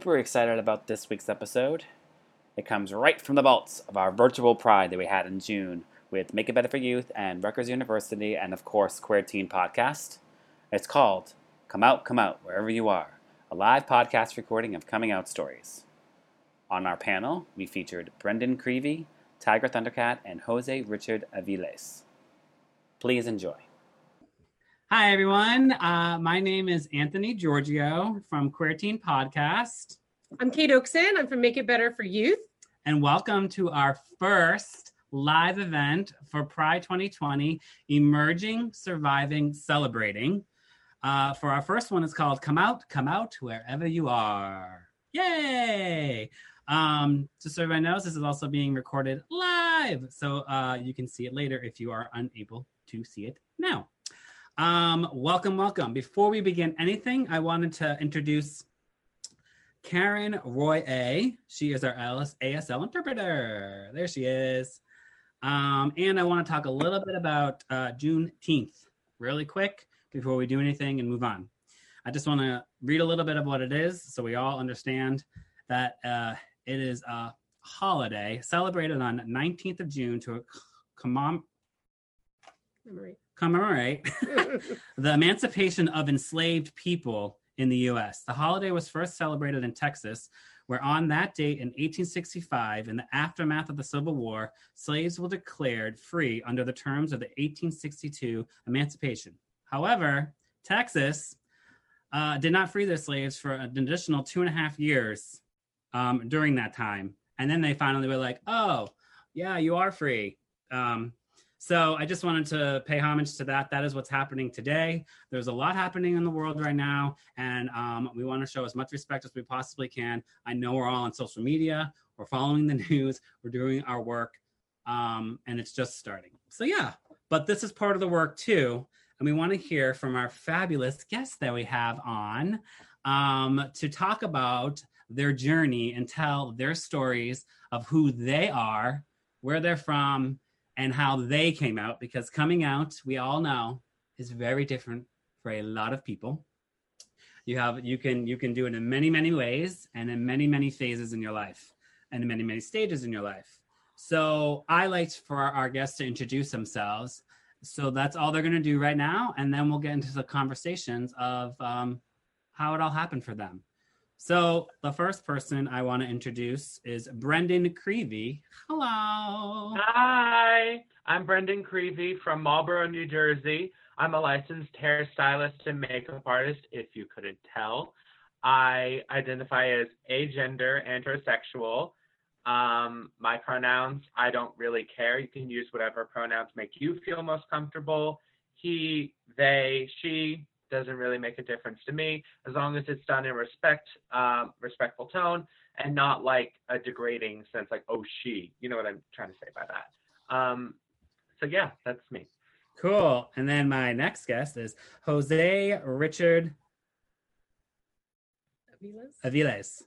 Super excited about this week's episode. It comes right from the vaults of our virtual pride that we had in June with Make It Better for Youth and Rutgers University and, of course, Queer Teen Podcast. It's called Come Out, Come Out, Wherever You Are, a live podcast recording of coming out stories. On our panel, we featured Brendan Creevy, Tigra Thundercat, and Jose Richard Aviles. Please enjoy. Hi, everyone. Uh, my name is Anthony Giorgio from Queer Teen Podcast. I'm Kate Oakson. I'm from Make It Better for Youth. And welcome to our first live event for Pride 2020 Emerging, Surviving, Celebrating. Uh, for our first one, it's called Come Out, Come Out, Wherever You Are. Yay! Um, just so everybody knows, this is also being recorded live. So uh, you can see it later if you are unable to see it now. Um, welcome, welcome. Before we begin anything, I wanted to introduce Karen Roy A. She is our ASL interpreter. There she is. Um, and I want to talk a little bit about uh, Juneteenth really quick before we do anything and move on. I just want to read a little bit of what it is so we all understand that uh, it is a holiday celebrated on 19th of June to commemorate commemorate the emancipation of enslaved people in the US. The holiday was first celebrated in Texas, where on that date in 1865, in the aftermath of the Civil War, slaves were declared free under the terms of the 1862 Emancipation. However, Texas uh, did not free their slaves for an additional two and a half years um, during that time. And then they finally were like, oh, yeah, you are free. Um, so I just wanted to pay homage to that. That is what's happening today. There's a lot happening in the world right now, and um, we want to show as much respect as we possibly can. I know we're all on social media, we're following the news, we're doing our work, um, and it's just starting. So yeah, but this is part of the work too, and we want to hear from our fabulous guests that we have on um, to talk about their journey and tell their stories of who they are, where they're from and how they came out because coming out we all know is very different for a lot of people. You have you can you can do it in many many ways and in many many phases in your life and in many many stages in your life. So i like for our guests to introduce themselves. So that's all they're going to do right now and then we'll get into the conversations of um, how it all happened for them so the first person I want to introduce is Brendan Creevy. Hello. Hi, I'm Brendan Creevy from Marlboro, New Jersey. I'm a licensed hairstylist and makeup artist, if you couldn't tell. I identify as agender and heterosexual. Um, my pronouns, I don't really care. You can use whatever pronouns make you feel most comfortable. He, they, she, doesn't really make a difference to me as long as it's done in respect, um, respectful tone, and not like a degrading sense, like oh she. You know what I'm trying to say by that. Um, so yeah, that's me. Cool. And then my next guest is Jose Richard Aviles. Aviles.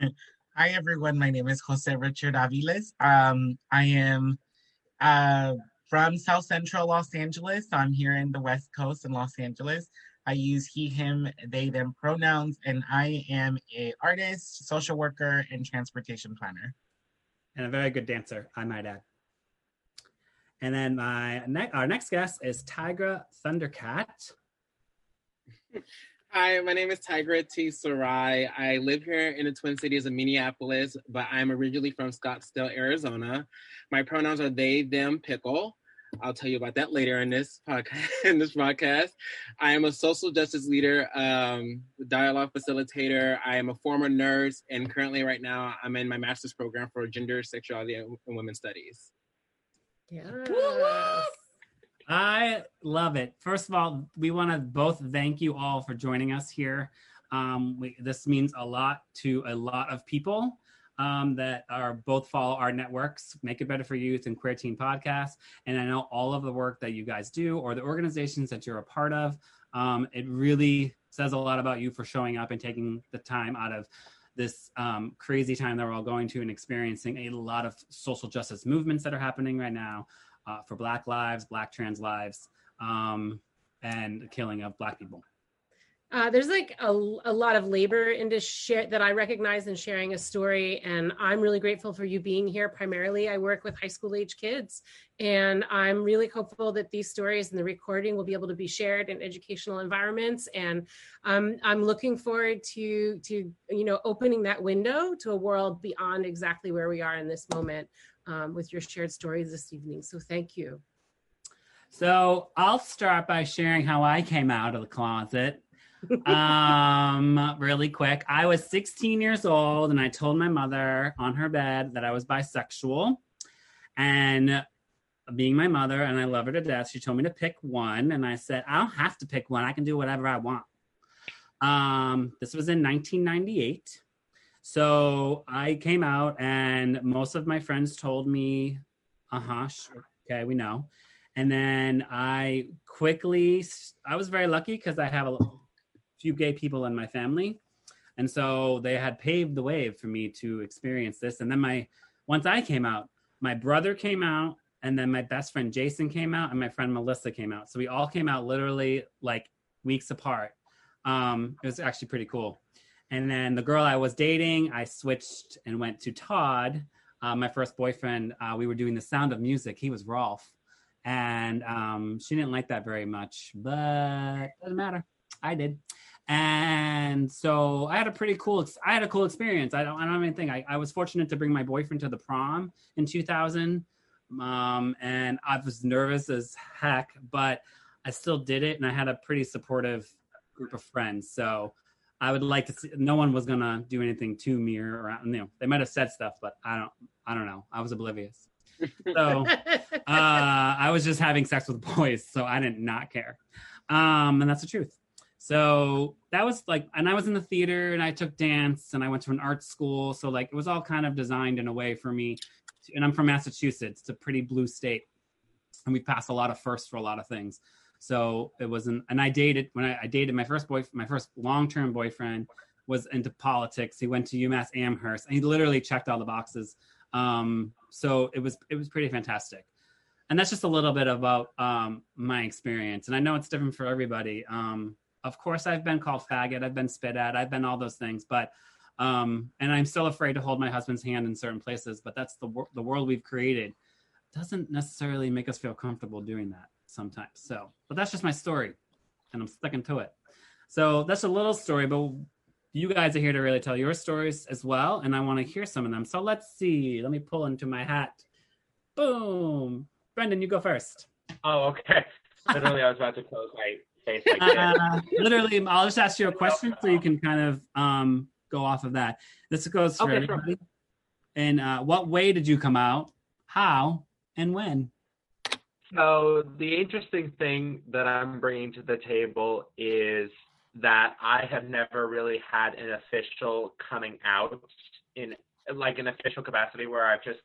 Hi everyone, my name is Jose Richard Aviles. Um, I am uh, from South Central Los Angeles. So I'm here in the West Coast in Los Angeles. I use he, him, they, them pronouns, and I am a artist, social worker, and transportation planner. And a very good dancer, I might add. And then my ne- our next guest is Tigra Thundercat. Hi, my name is Tigra T. Sarai. I live here in the Twin Cities of Minneapolis, but I'm originally from Scottsdale, Arizona. My pronouns are they, them, pickle. I'll tell you about that later in this podcast. In this podcast, I am a social justice leader, um, dialogue facilitator. I am a former nurse, and currently, right now, I'm in my master's program for gender, sexuality, and women's studies. Yeah. I love it. First of all, we want to both thank you all for joining us here. Um, we, this means a lot to a lot of people um, that are both follow our networks, Make It Better for Youth and Queer Teen Podcast. And I know all of the work that you guys do or the organizations that you're a part of. Um, it really says a lot about you for showing up and taking the time out of this um, crazy time that we're all going to and experiencing a lot of social justice movements that are happening right now uh, for Black lives, Black trans lives, um, and the killing of Black people. Uh, there's like a, a lot of labor into share that I recognize in sharing a story, and I'm really grateful for you being here. Primarily, I work with high school age kids, and I'm really hopeful that these stories and the recording will be able to be shared in educational environments. And um, I'm looking forward to to you know opening that window to a world beyond exactly where we are in this moment um, with your shared stories this evening. So thank you. So I'll start by sharing how I came out of the closet um, really quick. I was 16 years old and I told my mother on her bed that I was bisexual. And being my mother, and I love her to death, she told me to pick one. And I said, I don't have to pick one. I can do whatever I want. Um, this was in 1998. So I came out, and most of my friends told me, uh huh, sure. okay, we know. And then I quickly, I was very lucky because I have a few gay people in my family. And so they had paved the way for me to experience this. And then my once I came out, my brother came out, and then my best friend Jason came out, and my friend Melissa came out. So we all came out literally like weeks apart. Um, it was actually pretty cool. And then the girl I was dating, I switched and went to Todd, uh, my first boyfriend. Uh, we were doing the sound of music. He was Rolf. And um, she didn't like that very much, but doesn't matter. I did and so I had a pretty cool. I had a cool experience. I don't. I don't even think I, I was fortunate to bring my boyfriend to the prom in 2000, um, and I was nervous as heck, but I still did it, and I had a pretty supportive group of friends. So I would like to see. No one was gonna do anything to me or around. You know, they might have said stuff, but I don't. I don't know. I was oblivious. So uh, I was just having sex with boys, so I did not care. Um, and that's the truth. So that was like, and I was in the theater and I took dance and I went to an art school. So like it was all kind of designed in a way for me. And I'm from Massachusetts. It's a pretty blue state. And we passed a lot of firsts for a lot of things. So it wasn't, and I dated when I, I dated my first boy, my first long-term boyfriend was into politics. He went to UMass Amherst and he literally checked all the boxes. Um, so it was, it was pretty fantastic and that's just a little bit about um, my experience and i know it's different for everybody um, of course, I've been called faggot, I've been spit at, I've been all those things, but um, and I'm still afraid to hold my husband's hand in certain places. But that's the the world we've created. Doesn't necessarily make us feel comfortable doing that sometimes. So, but that's just my story, and I'm sticking to it. So that's a little story, but you guys are here to really tell your stories as well, and I want to hear some of them. So let's see. Let me pull into my hat. Boom, Brendan, you go first. Oh, okay. Literally, I was about to close my uh, literally, I'll just ask you a question so you can kind of um, go off of that. This goes for okay, everybody. Sure. And uh, what way did you come out? How and when? So the interesting thing that I'm bringing to the table is that I have never really had an official coming out in like an official capacity where I've just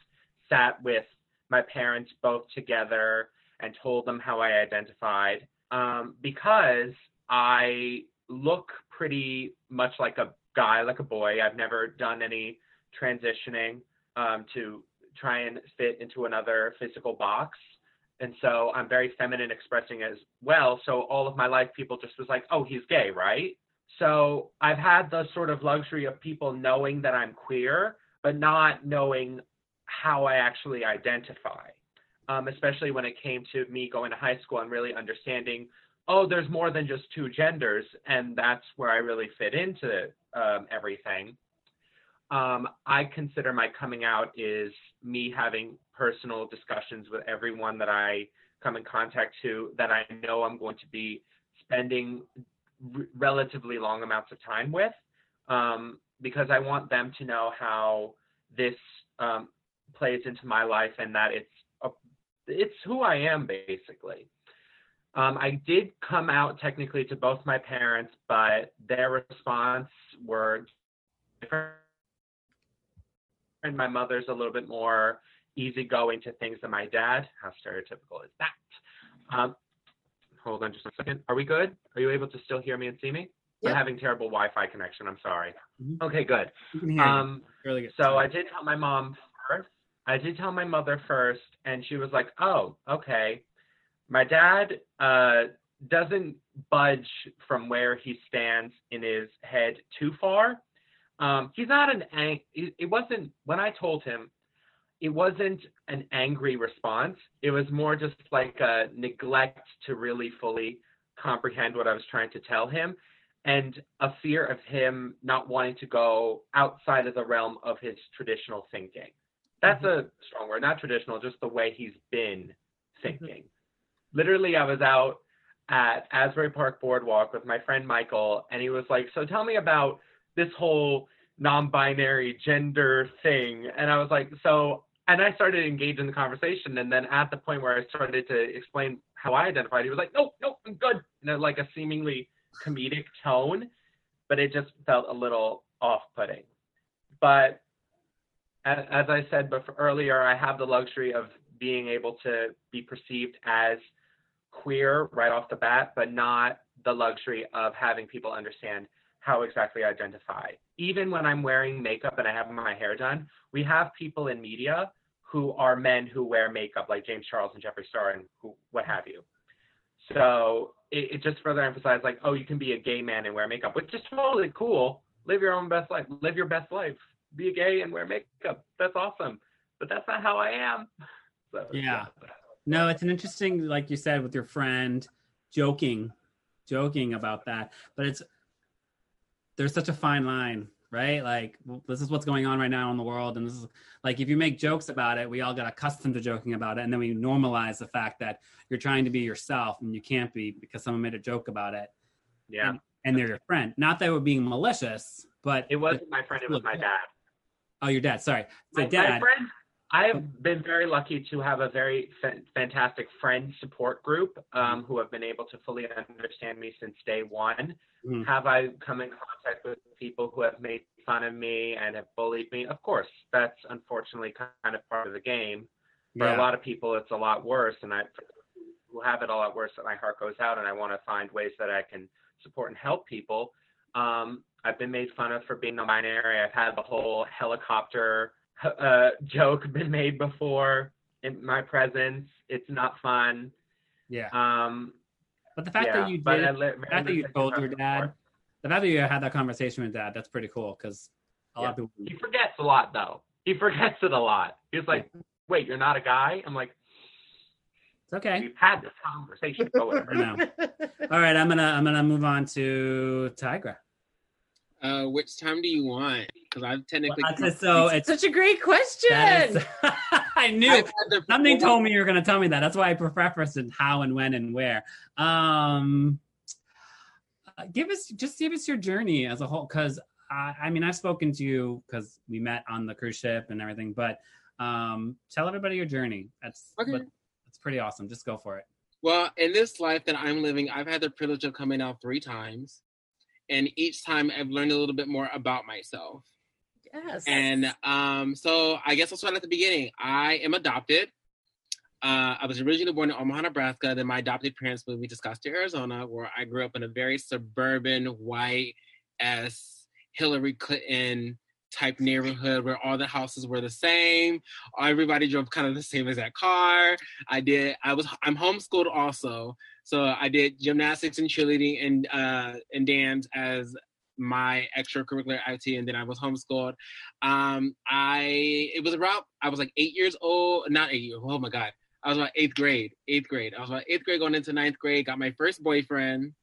sat with my parents both together and told them how I identified um, because I look pretty much like a guy, like a boy. I've never done any transitioning um, to try and fit into another physical box. And so I'm very feminine expressing as well. So all of my life, people just was like, oh, he's gay, right? So I've had the sort of luxury of people knowing that I'm queer, but not knowing how I actually identify um, especially when it came to me going to high school and really understanding, oh, there's more than just two genders, and that's where I really fit into um, everything. Um, I consider my coming out is me having personal discussions with everyone that I come in contact to that I know I'm going to be spending r- relatively long amounts of time with, um, because I want them to know how this um, plays into my life and that it's it's who I am basically. Um, I did come out technically to both my parents, but their response were different. And my mother's a little bit more easygoing to things than my dad. How stereotypical is that? Um, hold on just a second. Are we good? Are you able to still hear me and see me? Yep. I'm having terrible Wi-Fi connection. I'm sorry. Mhm. Okay, good. You can hear you. Um, really good. so I did tell my mom first. I did tell my mother first, and she was like, "Oh, okay." My dad uh, doesn't budge from where he stands in his head too far. Um, he's not an ang- it it wasn't when I told him. It wasn't an angry response. It was more just like a neglect to really fully comprehend what I was trying to tell him and a fear of him not wanting to go outside of the realm of his traditional thinking. That's mm-hmm. a strong word, not traditional, just the way he's been mm-hmm. thinking. Literally, I was out at Asbury Park Boardwalk with my friend Michael, and he was like, So tell me about this whole non binary gender thing. And I was like, So, and I started engaging in the conversation. And then at the point where I started to explain how I identified, he was like, No, no, I'm good. It, like a seemingly comedic tone, but it just felt a little off-putting. But as, as I said before, earlier, I have the luxury of being able to be perceived as queer right off the bat, but not the luxury of having people understand how exactly I identify. Even when I'm wearing makeup and I have my hair done, we have people in media who are men who wear makeup, like James Charles and Jeffree Star and who, what have you. So it, it just further emphasized, like, oh, you can be a gay man and wear makeup, which is totally cool. Live your own best life. Live your best life. Be gay and wear makeup. That's awesome. But that's not how I am. So, Yeah. No, it's an interesting, like you said, with your friend, joking, joking about that. But it's there's such a fine line, right? Like this is what's going on right now in the world, and this is like if you make jokes about it, we all get accustomed to joking about it, and then we normalize the fact that you're trying to be yourself and you can't be because someone made a joke about it, Yeah. and they're your friend. Not that we're being malicious, but It wasn't my friend, it was my dad. Oh, your dad. Sorry, so My, my friend, I have been very lucky to have a very fa- fantastic friend support group um, who have been able to fully understand me since day one. Mhm. Have I come in contact with people who have made fun of me and have bullied me? Of course, that's unfortunately kind of part of the game. For Yeah. a lot of people, it's a lot worse, and I who have it a lot worse. That my heart goes out, and I want to find ways that I can support and help people. Um, I've been made fun of for being non-binary. I've had the whole helicopter uh, joke been made before in my presence. It's not fun. yeah. Um, But the fact yeah, that you did, I li- the fact that you told your dad, support. the fact that you had that conversation with dad, that's pretty cool because a lot of people. He forgets a lot though. He forgets it a lot. He's like, "Wait, you're not a guy?" I'm like, It's okay. "We've had this conversation." Whatever. Know. All right, I'm gonna I'm gonna move on to Tigra. Uh, which time do you want? Because I've technically. Well, that's it, so it's Such a great question. that is, I knew I've something told me you were gonna tell me that. That's why I prefaced it how and when and where. Um, uh, give us just give us your journey as a whole, because I, I mean I've spoken to you because we met on the cruise ship and everything, but um, tell everybody your journey. That's Okay. what- that's pretty awesome. Just go for it. Well, in this life that I'm living, I've had the privilege of coming out three times. And each time I've learned a little bit more about myself. yes. And um, so I guess I'll start at the beginning. I am adopted. Uh, I was originally born in Omaha, Nebraska. Then my adopted parents moved me to Scottsdale, Arizona, where I grew up in a very suburban, white as Hillary Clinton type neighborhood where all the houses were the same. Everybody drove kind of the same exact car. I did. I was. I'm homeschooled also, so I did gymnastics and cheerleading and uh, and dance as my extracurricular activity, and then I was homeschooled. Um, I it was about I was like eight years old, not eight years. Oh my god, I was about eighth grade. Eighth grade. I was about eighth grade going into ninth grade. Got my first boyfriend,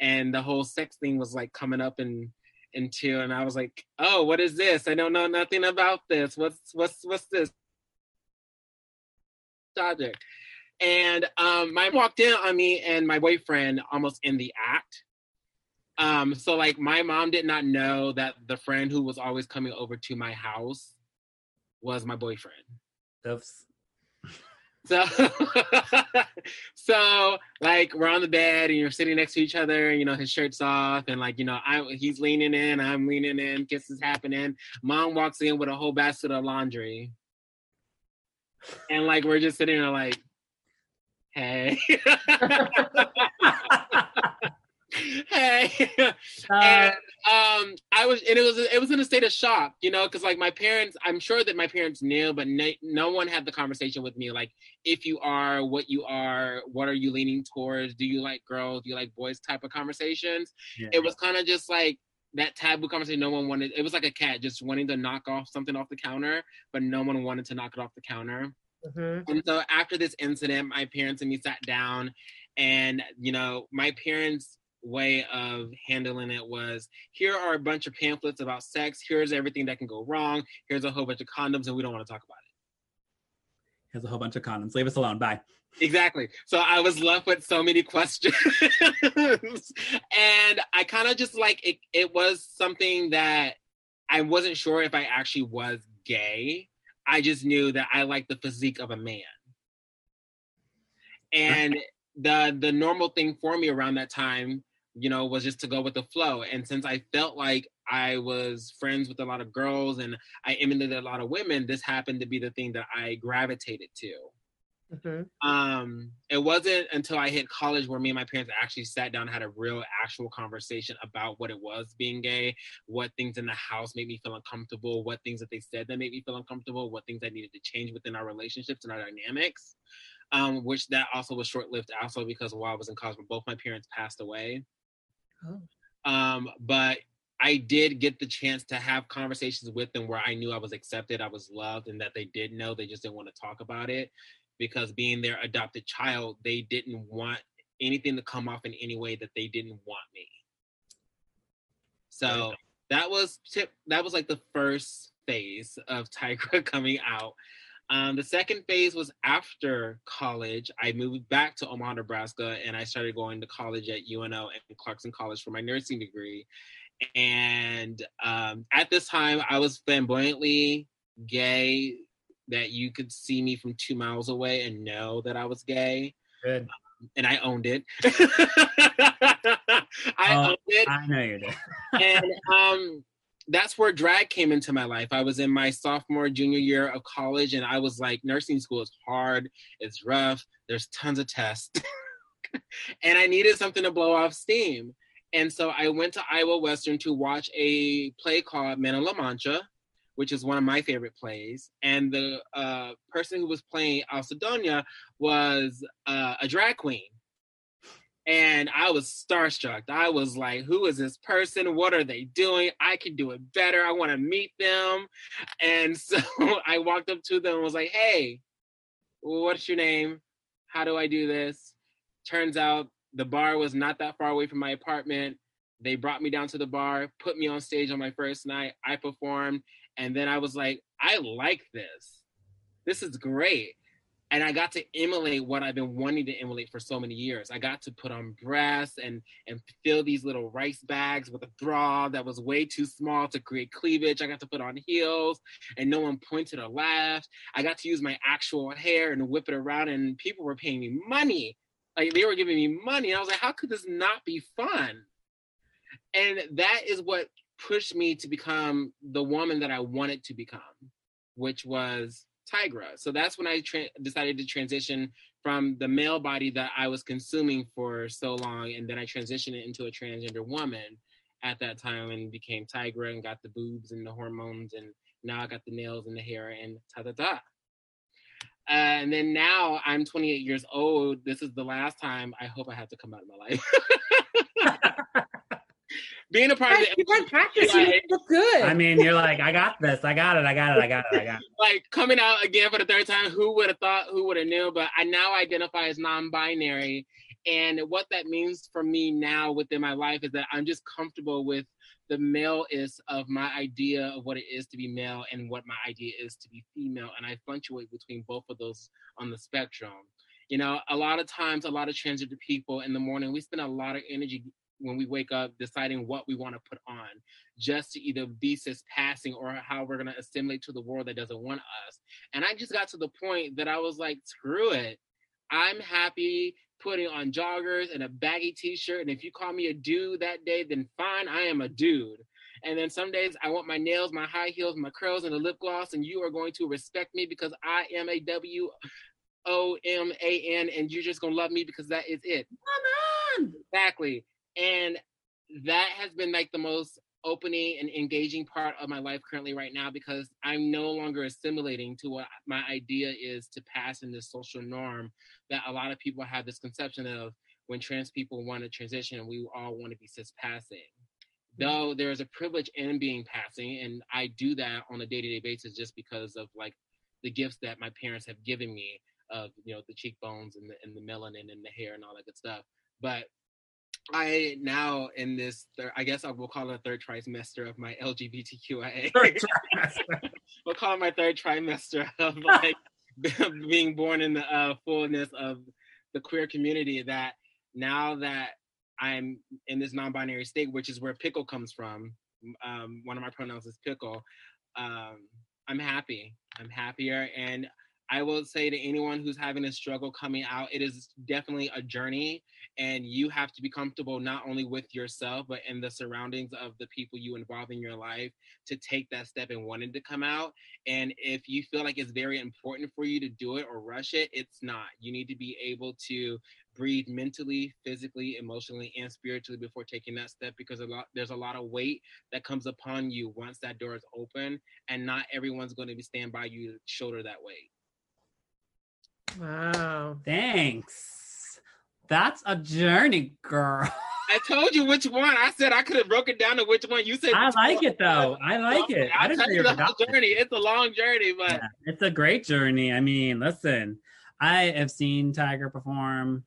and the whole sex thing was like coming up and into, and I was like, oh, what is this? I don't know nothing about this. What's what's what's this? Project. And um, my walked in on me and my boyfriend almost in the act. Um, so like my mom did not know that the friend who was always coming over to my house was my boyfriend. Oops. So, so like we're on the bed and you're sitting next to each other, and you know his shirt's off, and like you know I he's leaning in, I'm leaning in, kisses happening. Mom walks in with a whole basket of laundry, and like we're just sitting there like, hey. hey. Uh, and um i was and it was it was in a state of shock you know because like my parents i'm sure that my parents knew but no, no one had the conversation with me like if you are what you are what are you leaning towards? Do you like girls? Do you like boys type of conversations? Yeah. it was kind of just like that taboo conversation no one wanted it was like a cat just wanting to knock off something off the counter but no one wanted to knock it off the counter. Mhm. and so after this incident, my parents and me sat down, and you know, my parents' way of handling it was here are a bunch of pamphlets about sex. Here's everything that can go wrong. Here's a whole bunch of condoms, and we don't want to talk about it. Here's a whole bunch of condoms. Leave us alone. Bye. Exactly. So I was left with so many questions. and I kind of just like it, it was something that I wasn't sure if I actually was gay. I just knew that I liked the physique of a man. And the the normal thing for me around that time, you know, was just to go with the flow. And since I felt like I was friends with a lot of girls and I emulated a lot of women, this happened to be the thing that I gravitated to Mhm. um it wasn't until i hit college where me and my parents actually sat down and had a real actual conversation about what it was being gay what things in the house made me feel uncomfortable what things that they said that made me feel uncomfortable what things that needed to change within our relationships and our dynamics um which that also was short-lived also because while i was in college both my parents passed away Oh. um but I did get the chance to have conversations with them where I knew I was accepted, I was loved, and that they did know. They just didn't want to talk about it because being their adopted child, they didn't want anything to come off in any way that they didn't want me. So that was tip. That was like the first phase of Tigra coming out. Um, the second phase was after college. I moved back to Omaha, Nebraska, and I started going to college at UNO and Clarkson College for my nursing degree. And um, at this time, I was flamboyantly gay that you could see me from two miles away and know that I was gay, Good. and I owned it. I Oh, owned it, I know you did. and um, that's where drag came into my life. I was in my sophomore, junior year of college, and I was like, nursing school is hard, it's rough, there's tons of tests, and I needed something to blow off steam. And so I went to Iowa Western to watch a play called Men of La Mancha, which is one of my favorite plays. And the uh, person who was playing Alcidonia was uh, a drag queen. And I was starstruck. I was like, who is this person? What are they doing? I can do it better. I want to meet them. And so I walked up to them and was like, hey, what's your name? How do I do this? Turns out the bar was not that far away from my apartment. They brought me down to the bar, put me on stage on my first night. I performed. And then I was like, I like this. This is great. And I got to emulate what I've been wanting to emulate for so many years. I got to put on breasts and and fill these little rice bags with a bra that was way too small to create cleavage. I got to put on heels and no one pointed or laughed. I got to use my actual hair and whip it around and people were paying me money. Like they were giving me money. And I was like, how could this not be fun? And that is what pushed me to become the woman that I wanted to become, which was Tigra. So that's when I tra- decided to transition from the male body that I was consuming for so long, and then I transitioned it into a transgender woman at that time and became Tigra and got the boobs and the hormones, and now I got the nails and the hair and ta ta ta. Uh, and then now I'm 28 years old. This is the last time I hope I have to come out of my life. Being a part of Guys, the You've had practice. You Right. look good. I mean, you're like, I got this. I got it. I got it. I got it. I got it. like coming out again for the third time who would have thought who would have knew but i now identify as non-binary and what that means for me now within my life is that i'm just comfortable with the male-is of my idea of what it is to be male and what my idea is to be female and i fluctuate between both of those on the spectrum you know a lot of times a lot of transgender people in the morning we spend a lot of energy when we wake up deciding what we want to put on just to either be cis passing or how we're going to assimilate to the world that doesn't want us. And I just got to the point that I was like, screw it. I'm happy putting on joggers and a baggy t-shirt. And if you call me a dude that day, then fine, I am a dude. And then some days I want my nails, my high heels, my curls, and a lip gloss, and you are going to respect me because I am a W O M A N, and you're just gonna love me because that is it. Come on. Exactly. And that has been like the most opening and engaging part of my life currently right now because I'm no longer assimilating to what my idea is to pass in this social norm that a lot of people have this conception of when trans people want to transition and we all want to be cis passing. Mm. Though there is a privilege in being passing, and I do that on a day to day basis just because of like the gifts that my parents have given me of you know the cheekbones and the and the melanin and the hair and all that good stuff. But I now in this, thir- I guess I will call it a third trimester of my LGBTQIA. we'll call it my third trimester of like being born in the uh, fullness of the queer community. That now that I'm in this non-binary state, which is where pickle comes from. Um, one of my pronouns is pickle. Um, I'm happy. I'm happier, and I will say to anyone who's having a struggle coming out, it is definitely a journey, and you have to be comfortable not only with yourself but in the surroundings of the people you involve in your life to take that step and wanting to come out. And if you feel like it's very important for you to do it or rush it, it's not. You need to be able to breathe mentally, physically, emotionally, and spiritually before taking that step because a lot there's a lot of weight that comes upon you once that door is open, and not everyone's going to be stand by you to shoulder that weight. Wow. Thanks. That's a journey, girl. I told you which one. I said I could have broken down to which one. You said I like one. it though. I like it. I I'll didn't tell know you you the whole adopted. journey. It's a long journey, but Yeah, it's a great journey. I mean, listen, I have seen Tiger perform,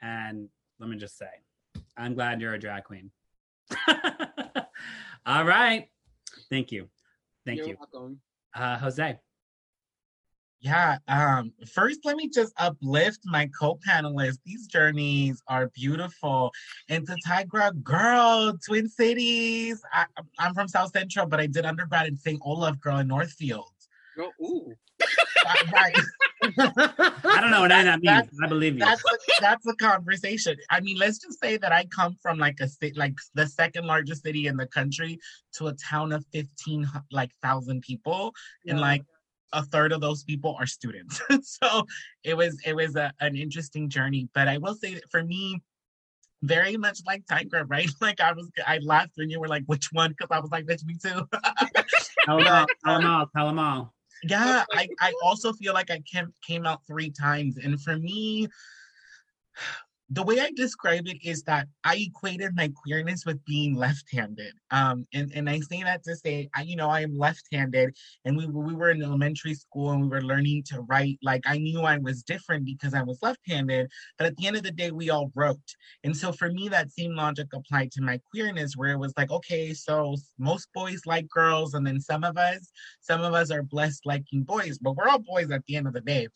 and let me just say, I'm glad you're a drag queen. All right. Thank you. Thank you're you. welcome. Uh, Jose. Yeah. Um, first, let me just uplift my co-panelists. These journeys are beautiful. And to Tigra, girl, Twin Cities. I, I'm from South Central, but I did undergrad in St. Olaf, girl, in Northfield. Go, ooh. Right. I don't know what any that means. That's- I believe you. that's a, that's a conversation. I mean, let's just say that I come from like a city, like the second largest city in the country, to a town of fifteen like thousand people, and like a third of those people are students. so it was it was a, an interesting journey. But I will say that for me, very much like Tiger, right? Like I was, I laughed when you were like, "Which one?" Because I was like, "Bitch, me too." Tell them all. Tell them all. Tell them all. yeah i i also feel like i came came out three times and for me the way i describe it is that i equated my queerness with being left-handed. Um and and i say that to say I, you know i am left-handed and we, we were in elementary school and we were learning to write. Like i knew i was different because i was left-handed but at the end of the day we all wrote. And so for me that same logic applied to my queerness where it was like okay so most boys like girls and then some of us some of us are blessed liking boys, but we're all boys at the end of the day.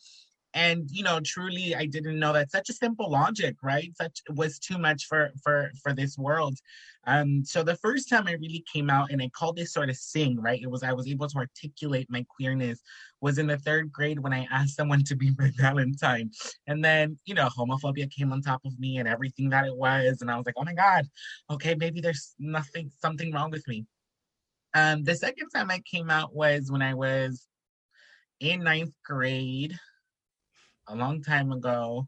And you know, truly, I didn't know that such a simple logic, right? Such was too much for for for this world. Um, so the first time I really came out and I called this sort of sing, right? It was I was able to articulate my queerness was in the third grade when I asked someone to be my Valentine. And then, you know, homophobia came on top of me and everything that it was. And I was like, oh my God, okay, maybe there's nothing, something wrong with me. Um, the second time I came out was when I was in ninth grade, a long time ago.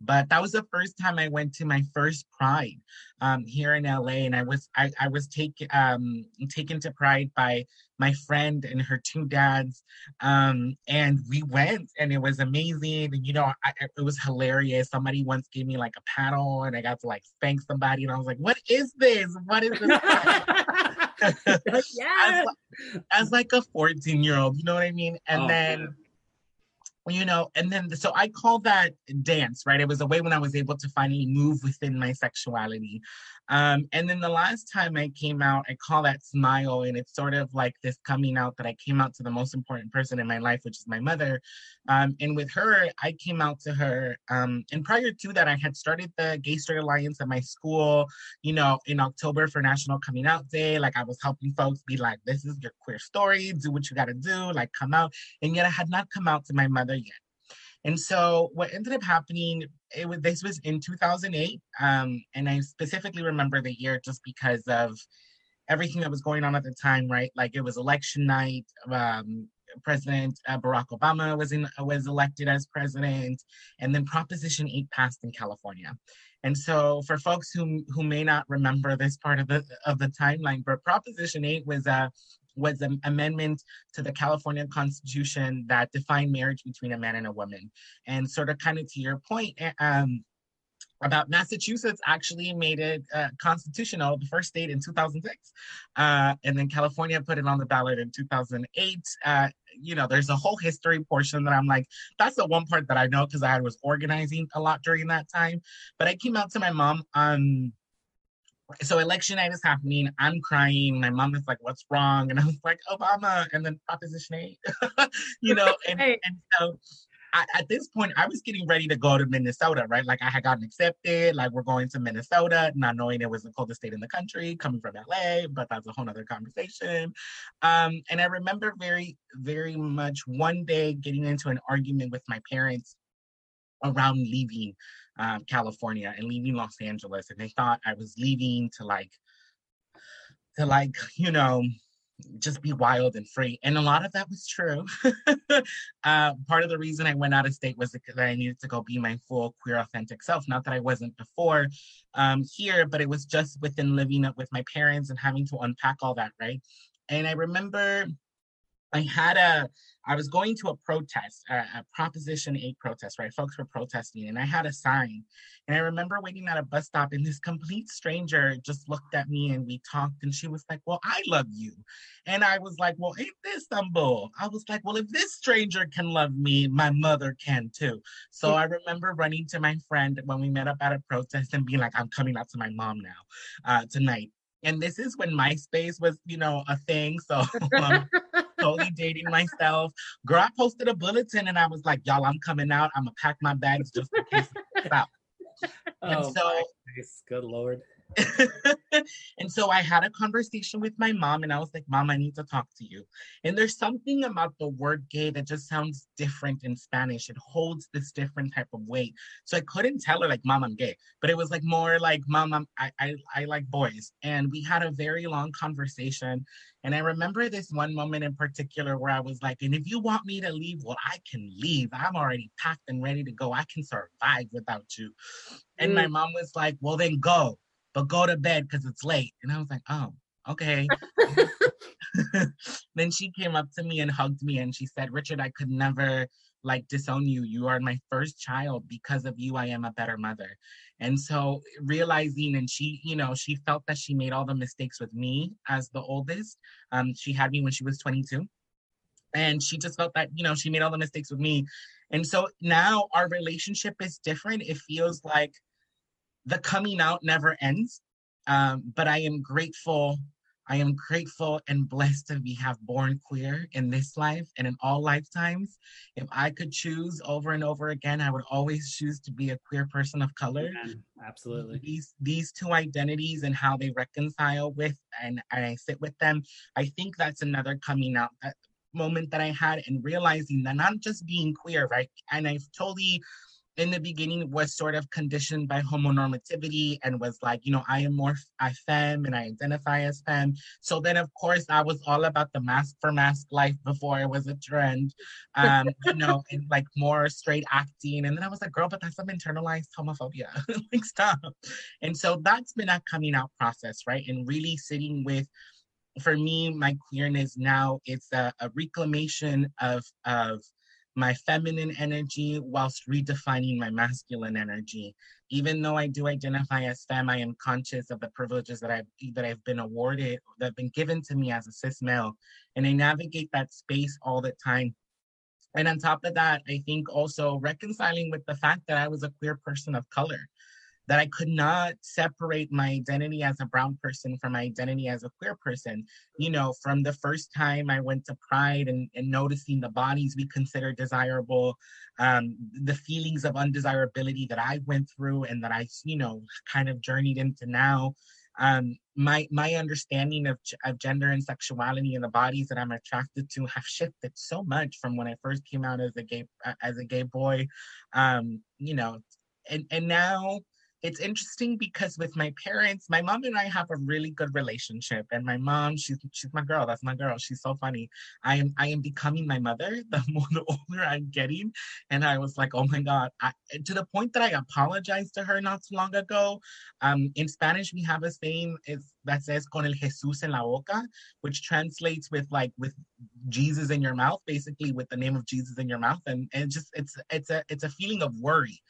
But that was the first time I went to my first Pride um, here in LA, and I was I, I was taken um, taken to Pride by my friend and her two dads, um, and we went, and it was amazing. And you know, I, it was hilarious. Somebody once gave me like a paddle, and I got to like spank somebody, and I was like, "What is this? What is this?" yeah. as, as like a 14 year old, you know what I mean? And Oh, then man. You know and then so i call that dance right? It was a way when i was able to finally move within my sexuality. Um, and then the last time i came out i call that smile and it's sort of like this coming out that i came out to the most important person in my life which is my mother. Um, and with her i came out to her um, and prior to that i had started the gay straight alliance at my school you know in october for national coming out day. Like i was helping folks be like this is your queer story. Do what you got to do. Like come out. And yet i had not come out to my mother And so what ended up happening, it was this was in 2008, um, and I specifically remember the year just because of everything that was going on at the time, right? Like it was election night. Um, President uh, Barack Obama was in was elected as president, and then Proposition 8 passed in California. And so, for folks who who may not remember this part of the of the timeline, but Proposition 8 was a was an amendment to the California Constitution that defined marriage between a man and a woman. And sort of kind of to your point, eh, um, about Massachusetts actually made it uh, constitutional, the first state in 2006. Uh, and then California put it on the ballot in 2008. Uh, you know, there's a whole history portion that I'm like, that's the one part that I know because I was organizing a lot during that time. But I came out to my mom on so election night is happening. I'm crying. My mom is like, "What's wrong?" And I was like, "Obama." And then Proposition Eight, you know. And, and so I, at this point, I was getting ready to go to Minnesota, right? Like I had gotten accepted. Like we're going to Minnesota, not knowing it was the coldest state in the country, coming from LA. But that's a whole other conversation. Um, and I remember very, very much one day getting into an argument with my parents around leaving um, California and leaving Los Angeles, and they thought I was leaving to like, to like, you know, just be wild and free. And a lot of that was true. uh, part of the reason I went out of state was because I needed to go be my full queer, authentic self. Not that I wasn't before um, here, but it was just within living up with my parents and having to unpack all that, right? And I remember I had a, I was going to a protest, a, a, Proposition 8 protest, right? Folks were protesting, and I had a sign. And I remember waiting at a bus stop, and this complete stranger just looked at me and we talked, and she was like, Well, I love you. And I was like, Well, ain't this some bull? I was like, Well, if this stranger can love me, my mother can too. So I remember running to my friend when we met up at a protest and being like, I'm coming out to my mom now uh, tonight. And this is when MySpace was, you know, a thing. So um, totally dating myself. Girl, I posted a bulletin and I was like, y'all, I'm coming out. I'm gonna pack my bags just in case out. And oh, so, good lord. and so I had a conversation with my mom and I was like, Mom, I need to talk to you. And there's something about the word gay that just sounds different in Spanish. It holds this different type of weight. So I couldn't tell her, like, Mom, I'm gay. But it was like more like, Mom, I'm, I, I, I like boys. And we had a very long conversation. And I remember this one moment in particular where I was like, and if you want me to leave, well, I can leave. I'm already packed and ready to go. I can survive without you. And mm. my mom was like, well, then go but go to bed because it's late. And I was like, oh, okay. then she came up to me and hugged me and she said, Richard, I could never like disown you. You are my first child. Because of you, I am a better mother. And so realizing, and she, you know, she felt that she made all the mistakes with me as the oldest. Um, she had me when she was 22. And she just felt that, you know, she made all the mistakes with me. And so now our relationship is different. It feels like the coming out never ends. Um, but I am grateful. I am grateful and blessed to be have born queer in this life and in all lifetimes. If I could choose over and over again, I would always choose to be a queer person of color. absolutely. These these two identities and how they reconcile with and, and I sit with them. I think that's another coming out uh, moment that I had and realizing that not just being queer, right? And I've totally in the beginning was sort of conditioned by homonormativity and was like, you know, I am more I femme and I identify as femme. So then of course I was all about the masc for masc life before it was a trend. Um, you know, and like more straight acting. And then I was like, girl, but that's some internalized homophobia. like stop. And so that's been a coming out process, right? And really sitting with for me, my queerness now it's a, a reclamation of of my feminine energy whilst redefining my masculine energy. Even though I do identify as femme, I am conscious of the privileges that I've that I've been awarded, that have been given to me as a cis male, and I navigate that space all the time. and on top of that, I think also reconciling with the fact that I was a queer person of color, that I could not separate my identity as a brown person from my identity as a queer person. You know, from the first time I went to Pride and, and noticing the bodies we consider desirable, um, the feelings of undesirability that I went through and that I, you know, kind of journeyed into now um, my my understanding of, of gender and sexuality and the bodies that I'm attracted to have shifted so much from when I first came out as a gay as a gay boy, um, you know, and and now it's interesting because with my parents, my mom and I have a really good relationship. And my mom, she's she's my girl. That's my girl. She's so funny. I am I am becoming my mother the more the older I'm getting. And I was like, oh my God. I, to the point that I apologized to her not too long ago. Um, in Spanish, we have a saying is that says con el Jesús en la boca, which translates with like with Jesus in your mouth, basically with the name of Jesus in your mouth. And, and just it's it's a it's a feeling of worry.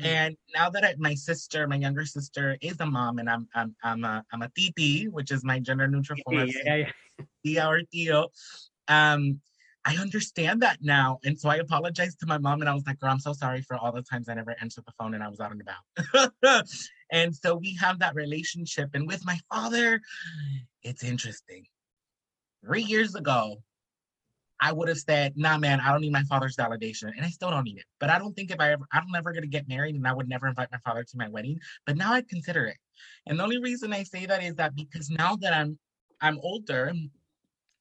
And now that I, my sister, my younger sister, is a mom, and I'm I'm I'm a I'm a titi, which is my gender neutral form. Yeah, yeah, or tío. Um, I understand that now, and so I apologized to my mom, and I was like, "Girl, I'm so sorry for all the times I never answered the phone and I was out and about." and so we have that relationship, and with my father, it's interesting. Three years ago, I would have said, nah, man, I don't need my father's validation. And I still don't need it. But I don't think if I ever, I'm never going to get married and I would never invite my father to my wedding. But now I consider it. And the only reason I say that is that because now that I'm, I'm older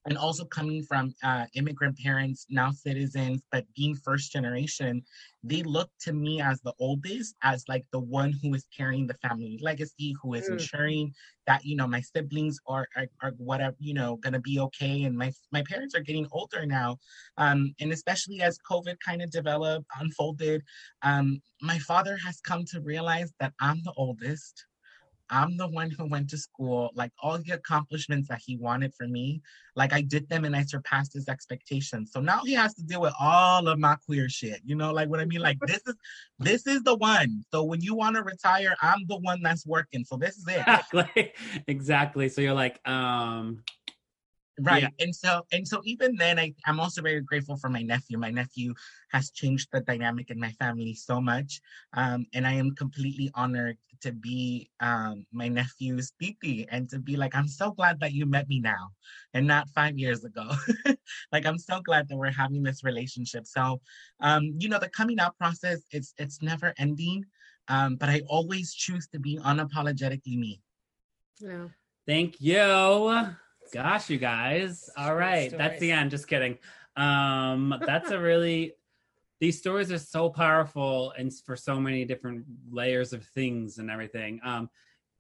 and also coming from uh, immigrant parents, now citizens, but being first generation, they look to me as the oldest, as like the one who is carrying the family legacy, who is mm. ensuring that you know my siblings are, are, are whatever you know gonna be okay. And my my parents are getting older now, um, and especially as COVID kind of developed, unfolded, um, my father has come to realize that I'm the oldest. I'm the one who went to school, like all the accomplishments that he wanted for me, like I did them and I surpassed his expectations. So now he has to deal with all of my queer shit. You know, like what I mean? Like this is this is the one. So when you want to retire, I'm the one that's working. So this is it. Exactly. exactly. So you're like, um, right yeah. and so and so even then I, i'm also very grateful for my nephew my nephew has changed the dynamic in my family so much um, and i am completely honored to be um, my nephew's titi and to be like i'm so glad that you met me now and not five years ago like i'm so glad that we're having this relationship so um, you know the coming out process it's it's never ending um, but i always choose to be unapologetically me yeah thank you Gosh, you guys. All right. That's the end. Just kidding. Um, that's a really these stories are so powerful and for so many different layers of things and everything. Um,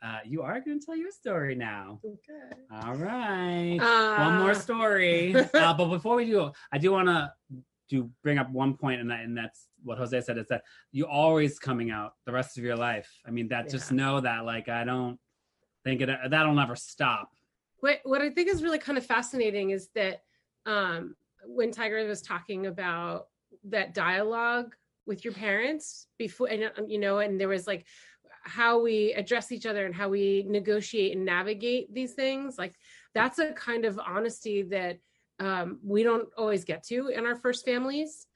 uh, you are going to tell your story now. Okay. All right. Uh... One more story. uh, but before we do, I do want to do bring up one point, and that, and that's what Jose said is that you always coming out the rest of your life. I mean, that yeah. just know that, like, I don't think it that'll never stop what what I think is really kind of fascinating is that um, when Tigra was talking about that dialogue with your parents before, and um, you know, and there was like how we address each other and how we negotiate and navigate these things. Like that's a kind of honesty that um, we don't always get to in our first families,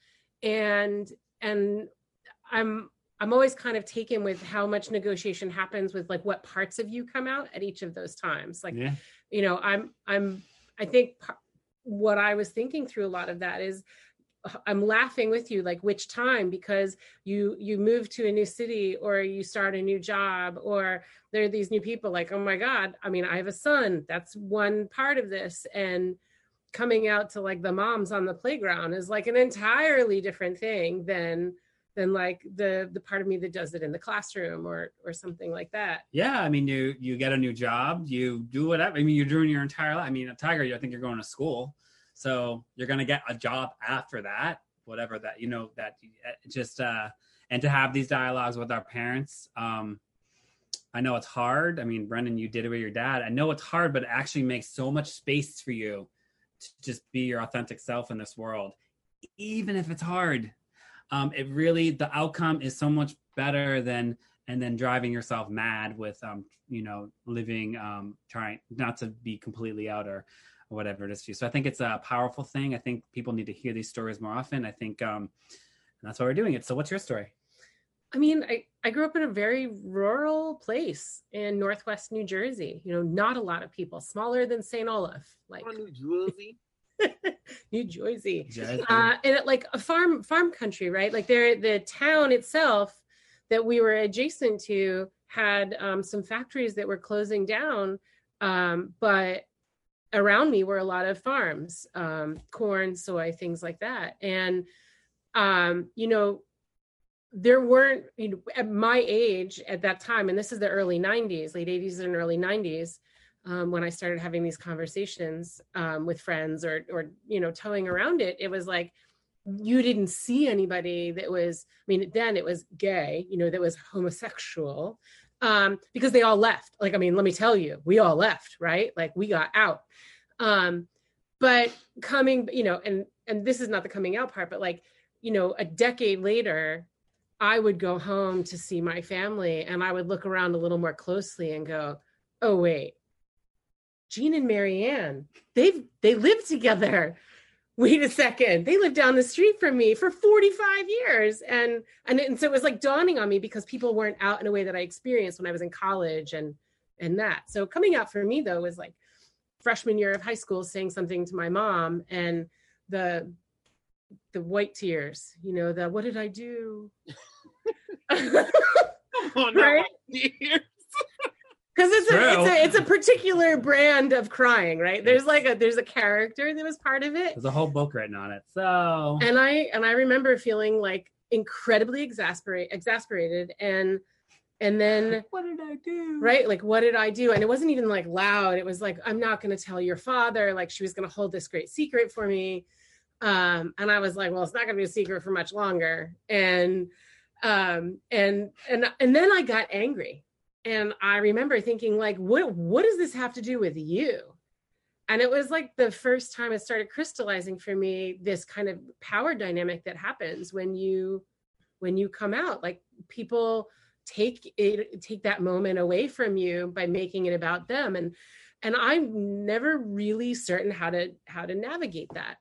and and I'm I'm always kind of taken with how much negotiation happens with like what parts of you come out at each of those times. Like, yeah. you know, I'm I'm I think what I was thinking through a lot of that is I'm laughing with you like which time? Because you you move to a new city or you start a new job or there are these new people like oh my god I mean I have a son. That's one part of this. And coming out to like the moms on the playground is like an entirely different thing than than like the the part of me that does it in the classroom or or something like that. Yeah i mean you you get a new job you do whatever i mean you're doing your entire life i mean a Tigra i think you're going to school so you're going to get a job after that whatever that you know that eh, just uh and to have these dialogues with our parents um i know it's hard. I mean brendan you did it with your dad. I know it's hard but it actually makes so much space for you to just be your authentic self in this world even if it's hard. Um, it really the outcome is so much better than and then driving yourself mad with um you know living um trying not to be completely out or, or whatever it is for you so i think it's a powerful thing i think people need to hear these stories more often i think um that's why we're doing it so what's your story I mean, I, I grew up in a very rural place in Northwest New Jersey. You know, not a lot of people, smaller than St. Olaf, like Oh, New Jersey. New Jersey. Jazz? Uh, and it, like a farm farm country, right? Like there, the town itself that we were adjacent to had um, some factories that were closing down, um, but around me were a lot of farms, um, corn, soy, things like that, and um, you know there weren't you know at my age at that time and this is the early 90s late 80s and early 90s um, when i started having these conversations um, with friends or or you know towing around it it was like you didn't see anybody that was i mean then it was gay you know that was homosexual um, because they all left. Like i mean let me tell you we all left right? Like we got out. Um, but coming you know and and this is not the coming out part but like you know a decade later I would go home to see my family and I would look around a little more closely and go, oh wait, Jean and Marianne, they've they live together. Wait a second. They lived down the street from me for 45 years. And, and and so it was like dawning on me because people weren't out in a way that I experienced when I was in college and and that. So coming out for me though was like freshman year of high school saying something to my mom and the the white tears, you know, the what did I do? Come on, now, Right? because it's a, it's a it's a particular brand of crying right? There's like a there's a character that was part of it. There's a whole book written on it so. And i and i remember feeling like incredibly exasperate exasperated and and then what did i do? Right? Like what did i do? And it wasn't even like loud. It was like i'm not going to tell your father. Like she was going to hold this great secret for me. Um and i was like well it's not going to be a secret for much longer. And um and and and then i got angry and i remember thinking like what what does this have to do with you? And it was like the first time it started crystallizing for me this kind of power dynamic that happens when you when you come out. Like people take it take that moment away from you by making it about them. And and i'm never really certain how to how to navigate that.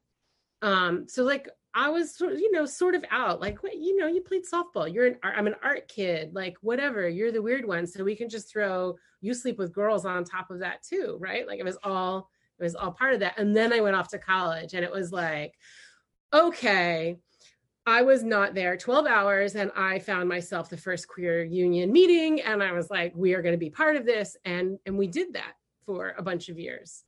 Um so like i was you know sort of out like what you know you played softball you're an i'm an art kid like whatever you're the weird one so we can just throw you sleep with girls on top of that too right like it was all it was all part of that and then i went off to college and it was like okay I was not there 12 hours and I found myself the first queer union meeting and I was like we are going to be part of this and and we did that for a bunch of years.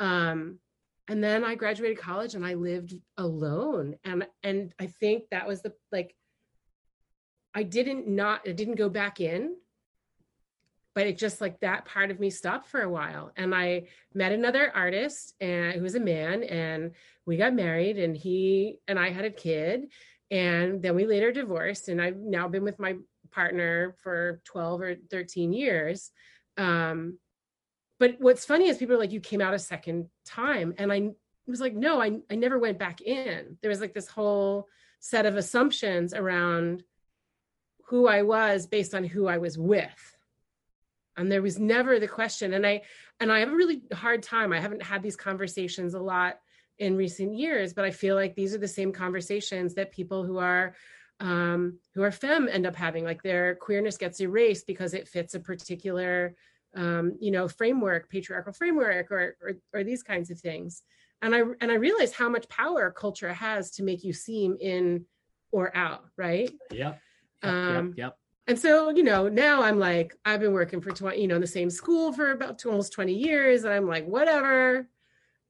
Um and then I graduated college and I lived alone. And and I think that was the like I didn't not I didn't go back in but it just like that part of me stopped for a while. And I met another artist and who was a man and we got married and he and I had a kid and then we later divorced and i've now been with my partner for 12 or 13 years. Um, but what's funny is people are like you came out a second time. And i was like no I, I never went back in. There was like this whole set of assumptions around who i was based on who i was with. And there was never the question. And i and i have a really hard time. I haven't had these conversations a lot in recent years but i feel like these are the same conversations that people who are um, who are femme end up having. Like their queerness gets erased because it fits a particular um, you know framework patriarchal framework or, or or these kinds of things. And i and i realize how much power culture has to make you seem in or out right? Yep. Yep, Um, yep, yep. and so you know now i'm like i've been working for 20 you know in the same school for about two, almost 20 years and i'm like whatever.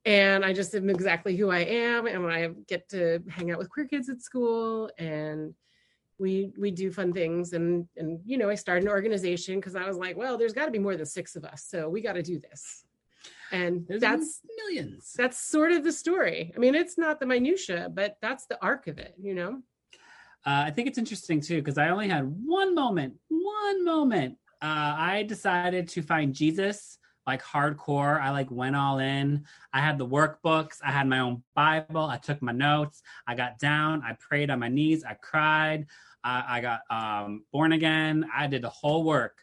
And i just am exactly who i am and i get to hang out with queer kids at school and we we do fun things and and you know i started an organization because i was like well there's got to be more than six of us so we got to do this. And There's that's millions. that's sort of the story. I mean it's not the minutia but that's the arc of it you know? Uh, I think it's interesting too because I only had one moment, one moment. Uh, I decided to find Jesus like hardcore. I like went all in. I had the workbooks. I had my own Bible. I took my notes. I got down. I prayed on my knees. I cried. I, I got um, born again. I did the whole work.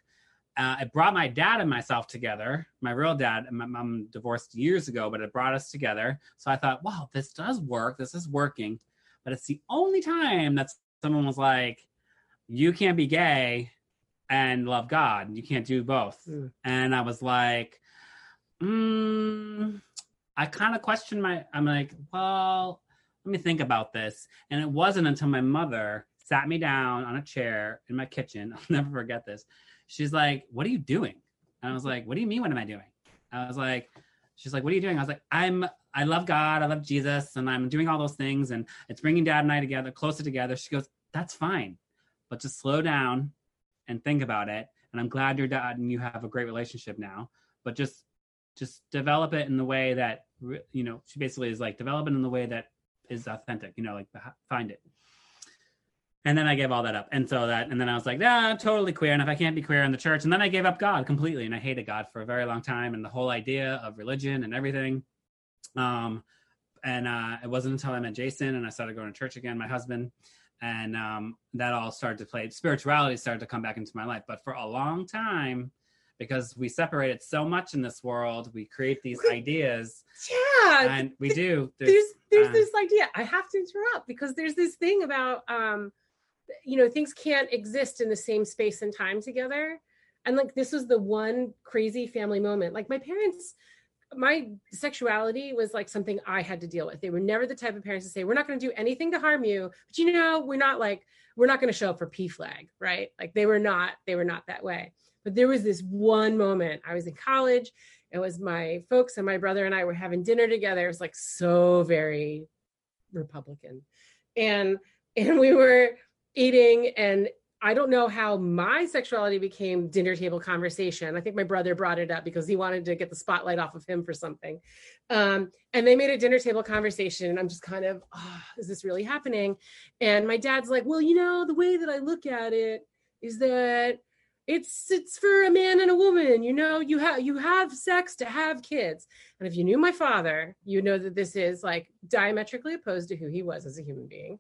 Uh, it brought my dad and myself together. My real dad, and my mom divorced years ago, but it brought us together. So I thought, wow, this does work. This is working. But it's the only time that someone was like, you can't be gay and love God. You can't do both. Mm. And I was like, mm, I kind of questioned my, I'm like, well, let me think about this. And it wasn't until my mother sat me down on a chair in my kitchen. I'll never forget this. She's like, what are you doing? And I was like, what do you mean? What am I doing? I was like, she's like, what are you doing? I was like, I'm, I love God. I love Jesus. And I'm doing all those things. And it's bringing dad and I together, closer together. She goes, that's fine. But just slow down and think about it. And I'm glad your dad and you have a great relationship now. But just, just develop it in the way that, you know, she basically is like, develop it in the way that is authentic, you know, like find it. And then I gave all that up. And so that, and then I was like, nah, I'm totally queer. And if I can't be queer in the church, and then I gave up God completely. And I hated God for a very long time and the whole idea of religion and everything. Um, and uh, it wasn't until I met Jason and I started going to church again, my husband, and um, that all started to play. Spirituality started to come back into my life. But for a long time, because we separated so much in this world, we create these ideas. Yeah, and we do. There's there's, there's uh, this idea. I have to interrupt because there's this thing about um, you know things can't exist in the same space and time together and like this was the one crazy family moment like my parents my sexuality was like something i had to deal with. They were never the type of parents to say we're not going to do anything to harm you. But you know we're not like we're not going to show up for PFLAG, right? Like they were not they were not that way. But there was this one moment i was in college it was my folks and my brother and i were having dinner together. It was like so very republican. And and we were eating and I don't know how my sexuality became dinner table conversation. I think my brother brought it up because he wanted to get the spotlight off of him for something. Um, and they made a dinner table conversation. And I'm just kind of, oh, is this really happening? And my dad's like, well, you know, the way that I look at it is that it's it's for a man and a woman you know you have you have sex to have kids and if you knew my father you know that this is like diametrically opposed to who he was as a human being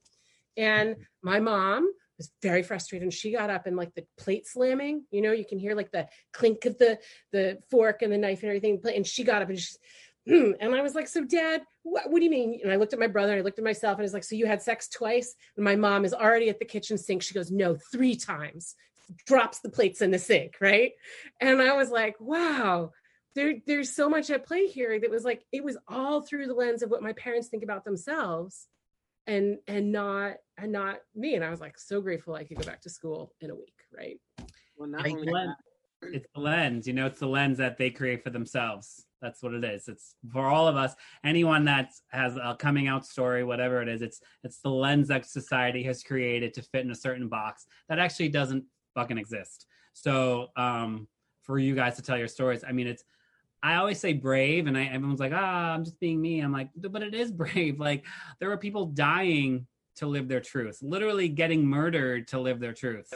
and my mom was very frustrated and she got up and like the plate slamming, you know, you can hear like the clink of the the fork and the knife and everything. And she got up and she hmm. and I was like, so dad, what, what do you mean? And I looked at my brother I looked at myself and I was like, so you had sex twice? And my mom is already at the kitchen sink. She goes, no, three times. Drops the plates in the sink, right? And I was like, wow, there, there's so much at play here that was like, it was all through the lens of what my parents think about themselves and and not and not me and i was like so grateful i could go back to school in a week right? Well not only that, it's the lens you know it's the lens that they create for themselves. That's what it is. It's for all of us. Anyone that has a coming out story whatever it is it's it's the lens that society has created to fit in a certain box that actually doesn't fucking exist. So um for you guys to tell your stories i mean it's I always say brave, and I, everyone's like, ah, I'm just being me. I'm like, but it is brave. Like there are people dying to live their truth, literally getting murdered to live their truth.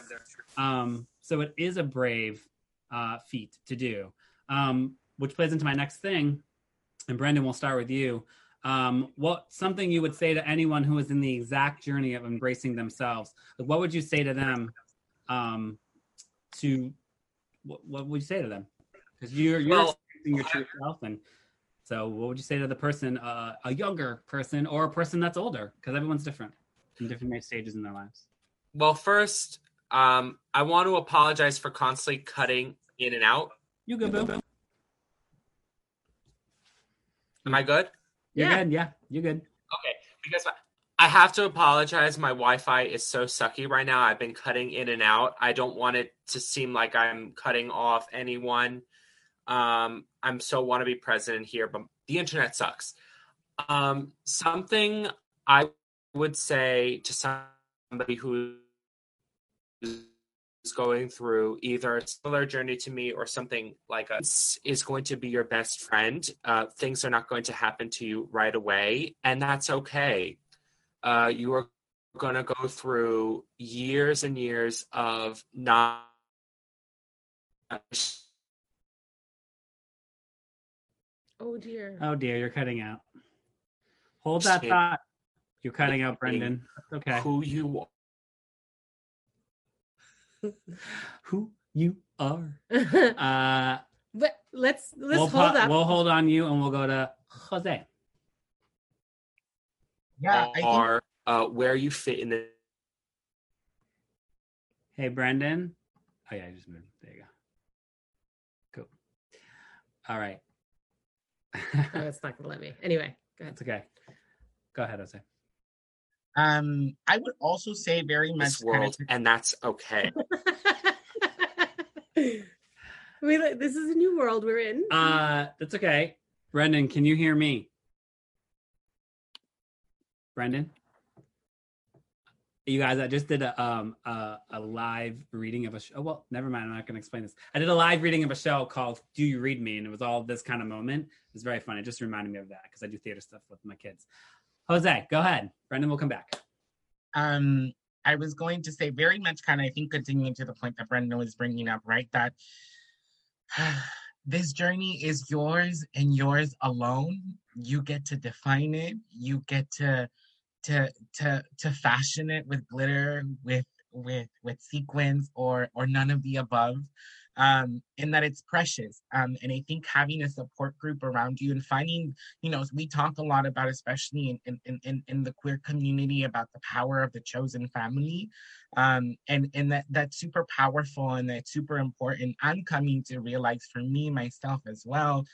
Um, so it is a brave uh, feat to do, um, which plays into my next thing. And Brendan, we'll start with you. Um, what something you would say to anyone who is in the exact journey of embracing themselves? Like, what would you say to them? Um, to what, what would you say to them? Because you're you're well, your true self and so what would you say to the person uh, a younger person or a person that's older because everyone's different in different stages in their lives well first um, i want to apologize for constantly cutting in and out you good boo am i good you're yeah. good yeah you're good okay because I have to apologize. My Wi Fi is so sucky right now. I've been cutting in and out. I don't want it to seem like I'm cutting off anyone. Um, I'm so want to be president here, but the internet sucks. Um, something I would say to somebody who is going through either a similar journey to me or something like us is going to be your best friend. Uh, things are not going to happen to you right away, and that's okay. Uh, you are going to go through years and years of not Oh dear. Oh dear, you're cutting out. Hold that thought. You're cutting out, Brendan. okay. Who you are. who you are. Uh, but let's let's we'll, hold pa- up. we'll hold on you and we'll go to Jose. Yeah, I think uh, where you fit in the Hey, Brendan. Oh, yeah, I just moved. There you go. Cool. All right. oh, it's not gonna let me. Anyway, go ahead. That's okay. Go ahead, Jose. Um I would also say very much this kind of world, and that's okay. we li- this is a new world we're in. Uh, that's okay. Brendan, can you hear me? Brendan? You guys, I just did a um a, a live reading of a show. Well, never mind. I'm not going to explain this. I did a live reading of a show called "Do You Read Me," and it was all this kind of moment. It was very fun. It just reminded me of that because I do theater stuff with my kids. Jose, go ahead. Brendan will come back. um I was going to say very much kind of I think continuing to the point that Brendan was bringing up, right? That this journey is yours and yours alone. You get to define it. You get to to to to fashion it with glitter, with with with sequins or or none of the above. Um, and that it's precious. Um, and I think having a support group around you and finding you know, we talk a lot about, especially in in in, in the queer community, about the power of the chosen family, um, and and that that's super powerful and that's super important. I'm coming to realize for me myself as well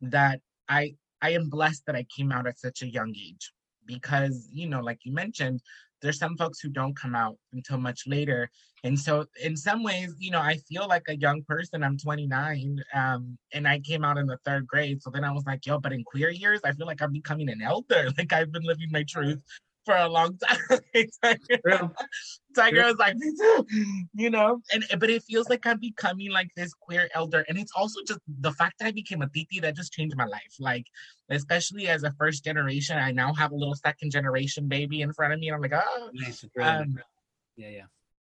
that I I am blessed that I came out at such a young age because you know, like you mentioned, there's some folks who don't come out until much later. And so in some ways you know i feel like a young person i'm 29 um and i came out in the third grade. So then i was like yo but in queer years i feel like i'm becoming an elder. Like i've been living my truth for a long time. Tigra was like me too you know? And but it feels like i'm becoming like this queer elder. And it's also just the fact that i became a titi that just changed my life. Like especially as a first generation i now have a little second generation baby in front of me and i'm like oh. Nice. Um, yeah, yeah.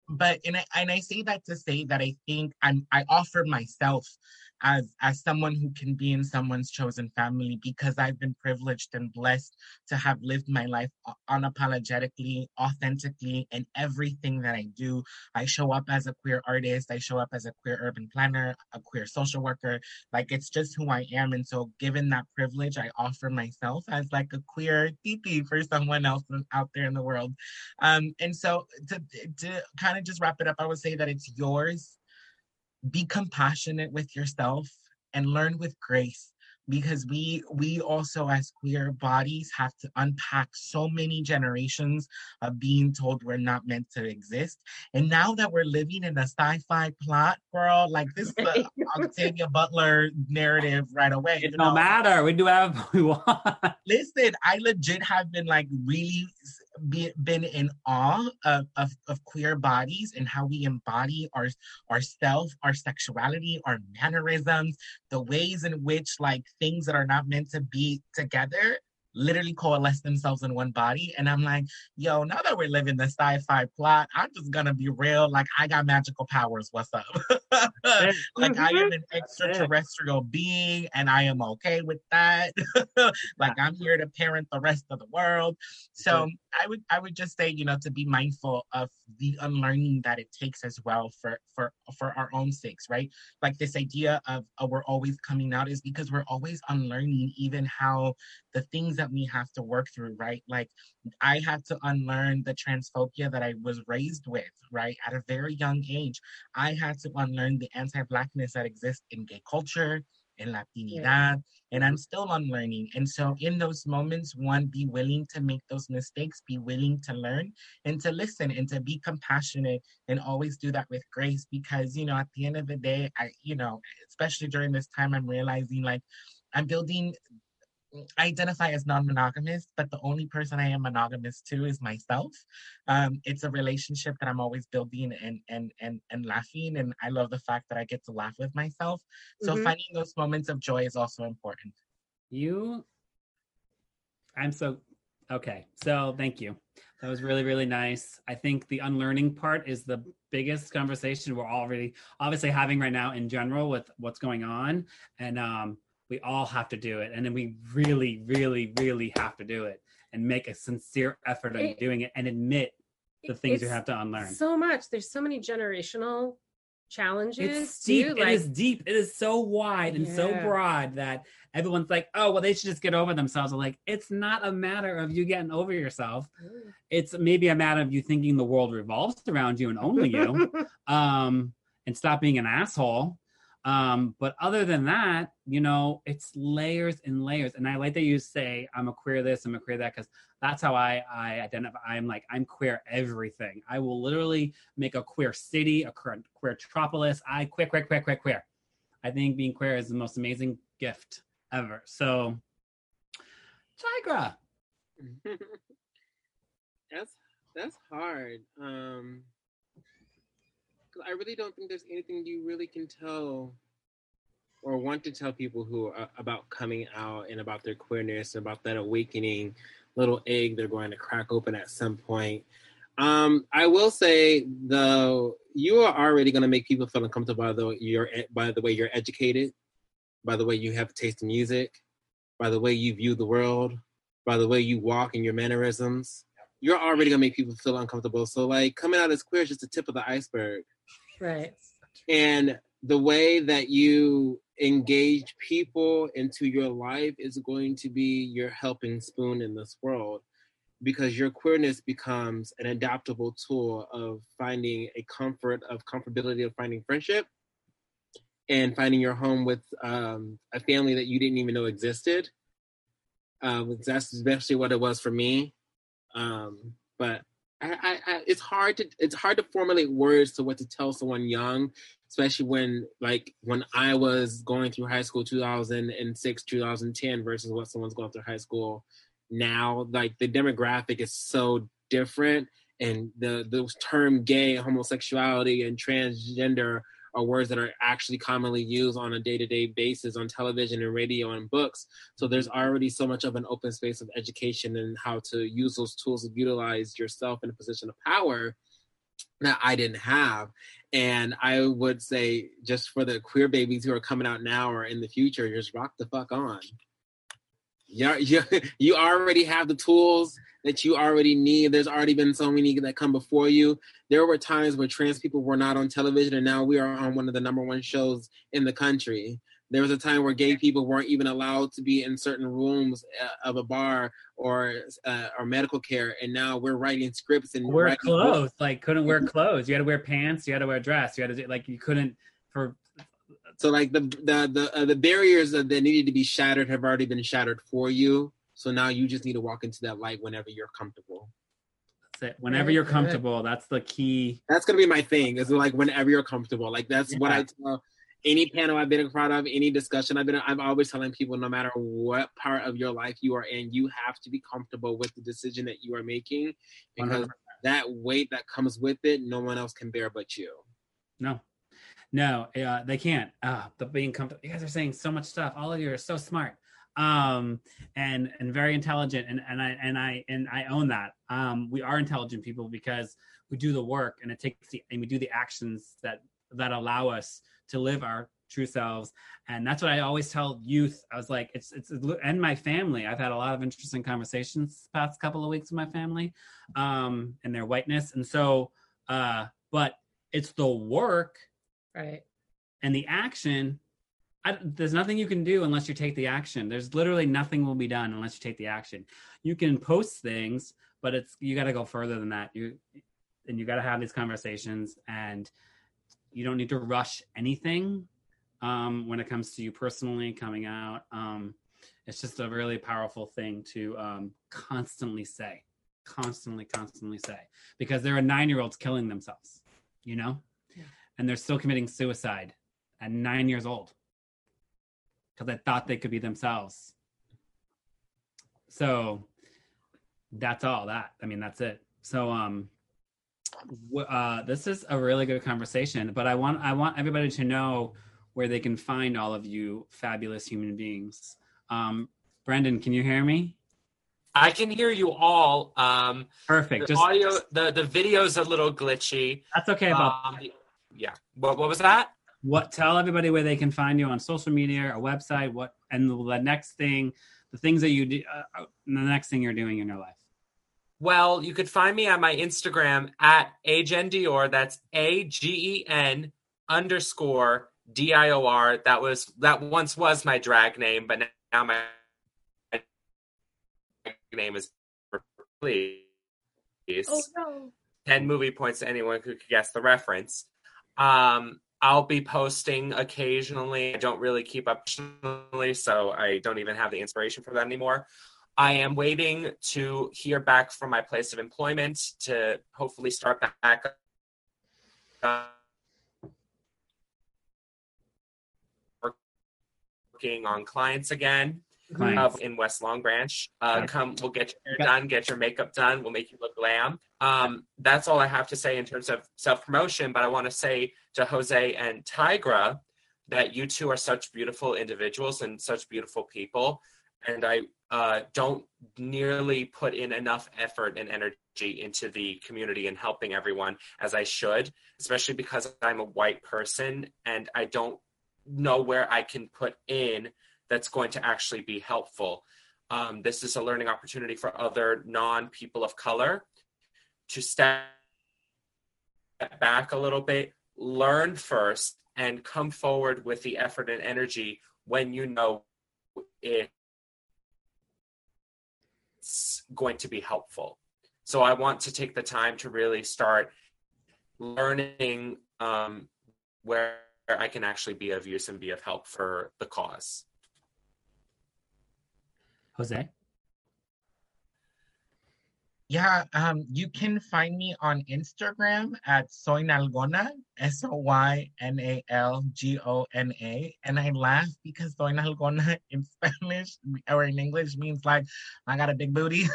but and I, and I say that to say that I think I'm I offer myself as as someone who can be in someone's chosen family because I've been privileged and blessed to have lived my life unapologetically, authentically in everything that I do. I show up as a queer artist, I show up as a queer urban planner, a queer social worker. Like it's just who I am. And so given that privilege, I offer myself as like a queer titi for someone else out there in the world. Um, and so to to kind of just wrap it up, I would say that it's yours. Be compassionate with yourself and learn with grace because we we also as queer bodies have to unpack so many generations of being told we're not meant to exist and now that we're living in a sci-fi plot girl like this is the octavia butler narrative right away It don't know? matter. We do whatever we want. listen, I legit have been like really be, been in awe of, of, of queer bodies and how we embody our our self, our sexuality, our mannerisms, the ways in which like things that are not meant to be together literally coalesce themselves in one body. And I'm like, yo, now that we're living the sci-fi plot, I'm just gonna be real. Like I got magical powers. What's up? like I am an extraterrestrial being and I am okay with that. like I'm here to parent the rest of the world. So I would I would just say, you know, to be mindful of the unlearning that it takes as well for for for our own sakes, right? Like this idea of uh, we're always coming out is because we're always unlearning even how the things that we have to work through, right? Like I had to unlearn the transphobia that I was raised with, right? At a very young age. I had to unlearn the anti-blackness that exists in gay culture, in Latinidad, and I'm still unlearning. And so in those moments, one, be willing to make those mistakes, be willing to learn and to listen and to be compassionate and always do that with grace because, you know, at the end of the day, I, you know, especially during this time, I'm realizing like I'm building identify as non-monogamous, but the only person I am monogamous to is myself. Um, it's a relationship that I'm always building and and and and laughing, and I love the fact that I get to laugh with myself. So Mhm. finding those moments of joy is also important. You, I'm so okay. So thank you. That was really really nice. I think the unlearning part is the biggest conversation we're already obviously having right now in general with what's going on, and um, we all have to do it, and then we really really really have to do it and make a sincere effort It- doing it and admit the things you have to unlearn. So much. There's so many generational challenges. It's deep. too, like- is deep. It is so wide and so broad that everyone's like, oh, well, they should just get over themselves. I'm like, it's not a matter of you getting over yourself. It's maybe a matter of you thinking the world revolves around you and only you, um, and stop being an asshole. Um, but other than that, you know, it's layers and layers. And I like that you say, I'm a queer this, I'm a queer that, because that's how I, I identify. I'm like, I'm queer everything. I will literally make a queer city, a queer, metropolis. I queer, queer, queer, queer, queer. I think being queer is the most amazing gift ever. So, Tigra. that's that's hard. Um, I really don't think there's anything you really can tell or want to tell people who are about coming out and about their queerness, about that awakening little egg they're going to crack open at some point. Um, I will say though, you are already going to make people feel uncomfortable by the you're by the way you're educated, by the way you have a taste in music, by the way you view the world, by the way you walk and your mannerisms. You're already gonna make people feel uncomfortable. So like coming out as queer is just the tip of the iceberg. Right. And the way that you engage people into your life is going to be your helping spoon in this world because your queerness becomes an adaptable tool of finding a comfort of comfortability of finding friendship and finding your home with um, a family that you didn't even know existed um, that's especially what it was for me um, but I, I, it's hard to it's hard to formulate words to what to tell someone young, especially when like when I was going through high school 2006 2010 versus what someone's going through high school now. Like the demographic is so different, and the the term gay, homosexuality, and transgender are words that are actually commonly used on a day-to-day basis on television and radio and books so there's already so much of an open space of education and how to use those tools to utilize yourself in a position of power that I didn't have. And I would say, just for the queer babies who are coming out now or in the future, just rock the fuck on. Yeah, you, you already have the tools that you already need. There's already been so many that come before you. There were times where trans people were not on television, and now we are on one of the number one shows in the country. There was a time where gay people weren't even allowed to be in certain rooms uh, of a bar or uh, or medical care, and now we're writing scripts and Wear writing books. clothes. Like, couldn't wear clothes. You had to wear pants. You had to wear a dress. You had to, like, you couldn't, for So like the the the uh, the barriers that that needed to be shattered have already been shattered for you. So now you just need to walk into that light whenever you're comfortable. that's it. Whenever you're comfortable, that's the key. That's gonna be my thing. Is like whenever you're comfortable. Like that's what I tell any panel I've been a part of, any discussion I've been. I'm always telling people, no matter what part of your life you are in, you have to be comfortable with the decision that you are making, because 100%. that weight that comes with it, no one else can bear but you. No, no, uh, they can't. Uh, the being comfortable. You guys are saying so much stuff. All of you are so smart, um, and and very intelligent. And and I and I and I own that. Um, we are intelligent people because we do the work, and it takes the and we do the actions that that allow us to live our true selves. And that's what I always tell youth. I was like, it's it's and my family. I've had a lot of interesting conversations past couple of weeks with my family, um, and their whiteness. And so, uh, but it's the work Right. and the action I, there's nothing you can do unless you take the action there's literally nothing will be done unless you take the action you can post things but it's you got to go further than that you and you got to have these conversations and you don't need to rush anything um, when it comes to you personally coming out um, it's just a really powerful thing to um, constantly say constantly constantly say because there are nine year olds killing themselves you know. And they're still committing suicide at nine years old because they thought they could be themselves. So that's all that. I mean, that's it. So, um, uh, this is a really good conversation, but I want I want everybody to know where they can find all of you fabulous human beings. Um, Brendan, can you hear me? I can hear you all. Um, Perfect. the Just audio, the the video's a little glitchy. that's okay. Um, yeah. What what was that? what tell everybody where they can find you on social media or website what and the next thing the things that you do uh, uh, the next thing you're doing in your life Well, you could find me on my Instagram at Agen Dior. That's A G E N underscore D I O R. That was that once was my drag name, but now my name is please. Oh no. 10 movie points to anyone who could guess the reference. Um, I'll be posting occasionally. I don't really keep up, so I don't even have the inspiration for that anymore. I am waiting to hear back from my place of employment to hopefully start back working on clients again. Uh, in West Long Branch. Uh, come, we'll get your hair done, get your makeup done. We'll make you look glam. Um, that's all I have to say in terms of self promotion. But I want to say to Jose and Tigra that you two are such beautiful individuals and such beautiful people. And I uh, don't nearly put in enough effort and energy into the community and helping everyone as I should, especially because I'm a white person and I don't know where I can put in that's going to actually be helpful. Um, this is a learning opportunity for other non people of color to step back a little bit, learn first, and come forward with the effort and energy when you know it's going to be helpful. So I want to take the time to really start learning um, where I can actually be of use and be of help for the cause. Jose. Yeah, um, you can find me on Instagram at Soy Nalgona, S O Y N A L G O N A. And I laugh because Soy Nalgona in Spanish or in English means like, I got a big booty.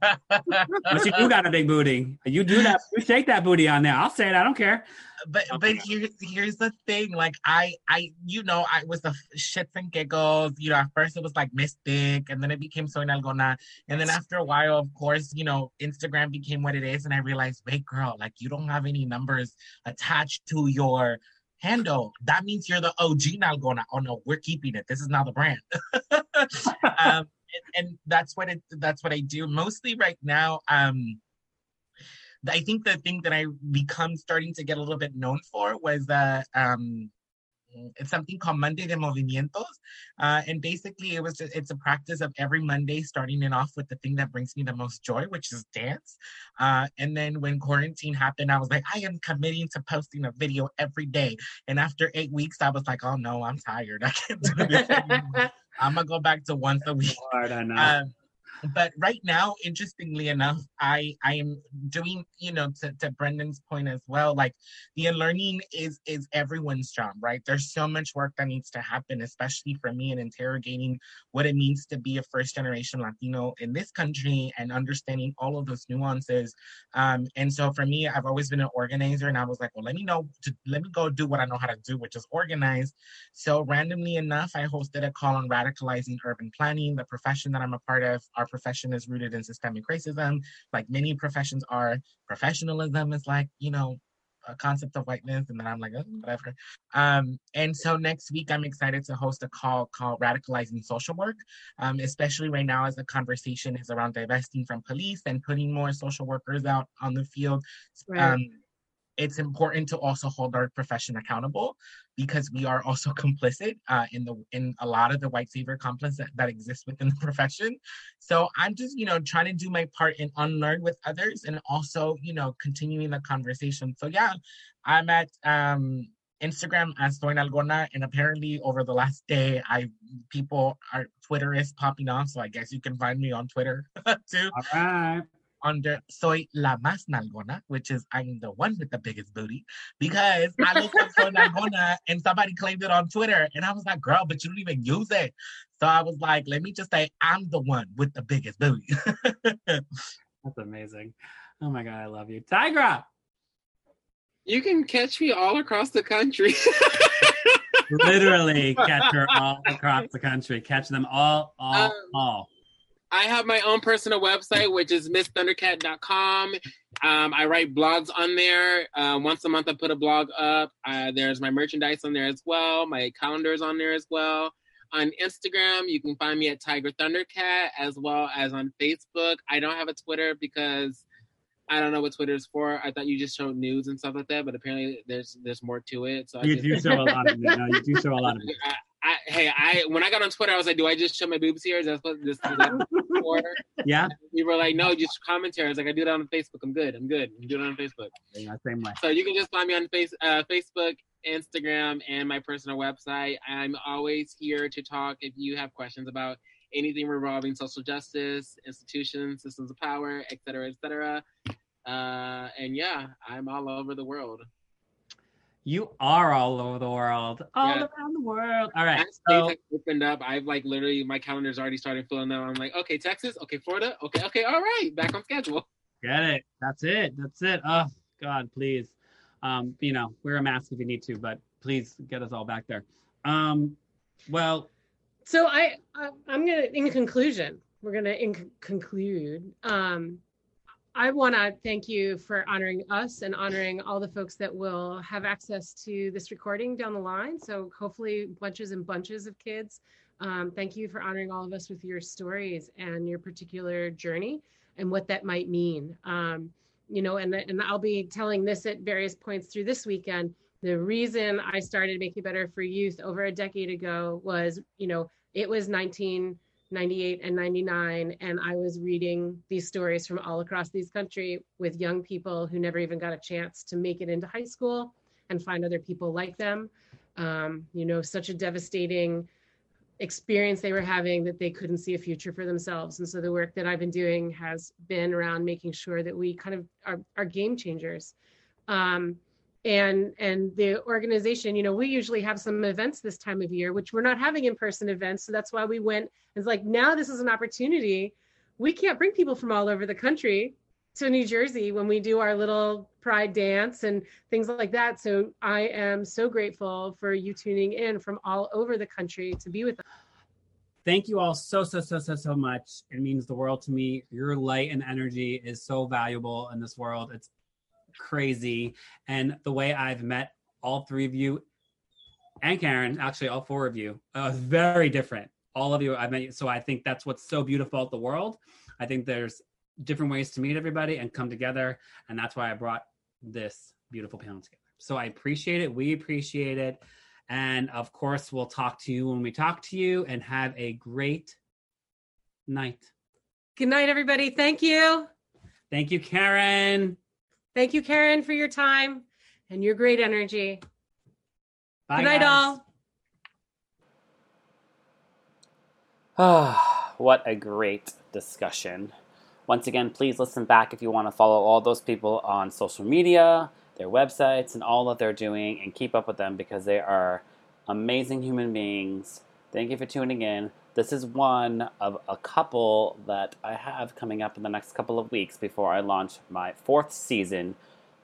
But you do got a big booty. You do that. You shake that booty on there. I'll say it. I don't care. But but here, here's the thing like i i you know i was the shits and giggles you know at first it was like mystic and then it became soy nalgona and then after a while of course you know instagram became what it is and i realized wait girl like you don't have any numbers attached to your handle. That means you're the og nalgona. Oh no we're keeping it. This is now the brand. Um and, and that's what it that's what i do. Mostly right now um I think the thing that I become starting to get a little bit known for was uh, um, it's something called Monday de Movimientos, uh, and basically it was just, it's a practice of every Monday starting it off with the thing that brings me the most joy, which is dance. Uh, and then when quarantine happened, I was like, I am committing to posting a video every day. And after eight weeks, I was like, oh no, I'm tired. I can't do this anymore. I'm gonna go back to once a week. Lord, I know. Um, but right now, interestingly enough, I I am doing you know to, to Brendan's point as well. Like the unlearning is is everyone's job, right? There's so much work that needs to happen, especially for me in interrogating what it means to be a first generation Latino in this country and understanding all of those nuances. Um, and so for me, I've always been an organizer, and I was like, well, let me know to let me go do what I know how to do, which is organize. So randomly enough, I hosted a call on radicalizing urban planning, the profession that I'm a part of. Our profession is rooted in systemic racism, like many professions are. Professionalism is like, you know, a concept of whiteness, and then I'm like, oh, whatever. Um, and so next week, I'm excited to host a call called Radicalizing Social Work, um, especially right now as the conversation is around divesting from police and putting more social workers out on the field. Right. Um, it's important to also hold our profession accountable because we are also complicit uh, in the in a lot of the white savior complex that, that exists within the profession. So I'm just you know trying to do my part and unlearn with others and also you know continuing the conversation. So yeah, I'm at um, Instagram as Soy Nalgona, and apparently over the last day, I people are Twitter is popping off, so I guess you can find me on Twitter too All right. Under Soy La Más Nalgona, which is I'm the one with the biggest booty, because I looked up Soy Nalgona and somebody claimed it on Twitter, and I was like, girl, but you don't even use it. So I was like, let me just say I'm the one with the biggest booty. That's amazing. Oh my god, I love you, Tigra. You can catch me all across the country. Literally catch her all across the country. Catch them all, all, Um, all. I have my own personal website, which is missthundercat.com. Um, I write blogs on there. Uh, once a month, I put a blog up. Uh, there's my merchandise on there as well. My calendar is on there as well. On Instagram, you can find me at Tigra Thundercat as well as on Facebook. I don't have a Twitter because I don't know what Twitter is for. I thought you just showed news and stuff like that, but apparently there's there's more to it. So I You just, do show a lot of it. No, you do show a lot of it. I, I, hey, I when I got on Twitter, I was like, "Do I just show my boobs here? Is that supposed this is that for?" Yeah, People were like, "No, just commentary." I was like, "I do that on Facebook. I'm good. I'm good. I'm doing it on Facebook." yeah, same way. So you can just find me on face, uh, Facebook, Instagram, and my personal website. I'm always here to talk if you have questions about anything revolving social justice, institutions, systems of power, et cetera, et cetera. Uh, and yeah, I'm all over the world. You are all over the world, all Yeah. around the world. All right, As so opened up, I've like literally my calendar's already started filling up. I'm like, okay, Texas, okay, Florida, okay, okay, all right, back on schedule. get it. That's it. That's it. Oh God, please. Um, you know, wear a mask if you need to, but please get us all back there. Um, well, So I, I I'm gonna in conclusion, we're gonna in conclude. Um, I want to thank you for honoring us and honoring all the folks that will have access to this recording down the line. So hopefully bunches and bunches of kids. Um, thank you for honoring all of us with your stories and your particular journey and what that might mean. Um, you know, and and I'll be telling this at various points through this weekend. The reason I started Make It Better for Youth over a decade ago was, you know, it was 1998 and 99 and i was reading these stories from all across these country with young people who never even got a chance to make it into high school and find other people like them. Um, you know such a devastating experience they were having that they couldn't see a future for themselves. And so the work that i've been doing has been around making sure that we kind of are, are game changers. Um, and and the organization you know we usually have some events this time of year which we're not having in-person events. So that's why we went it's like now this is an opportunity. We can't bring people from all over the country to new jersey when we do our little pride dance and things like that. So i am so grateful for you tuning in from all over the country to be with us. Thank you all so so so so so much. It means the world to me. Your light and energy is so valuable in this world. It's crazy. And the way i've met all three of you and karen actually all four of you uh, very different. All of you i've met you so i think that's what's so beautiful about the world. I think there's different ways to meet everybody and come together and that's why i brought this beautiful panel together. So i appreciate it. We appreciate it. And of course, we'll talk to you when we talk to you and have a great night. good night everybody. Thank you. Thank you, Karen. Thank you karen for your time and your great energy Bye, good night guys. all Ah, what a great discussion. Once again, please listen back if you want to follow all those people on social media, their websites, and all that they're doing, and keep up with them because they are amazing human beings. Thank you for tuning in. This is one of a couple that I have coming up in the next couple of weeks before I launch my fourth season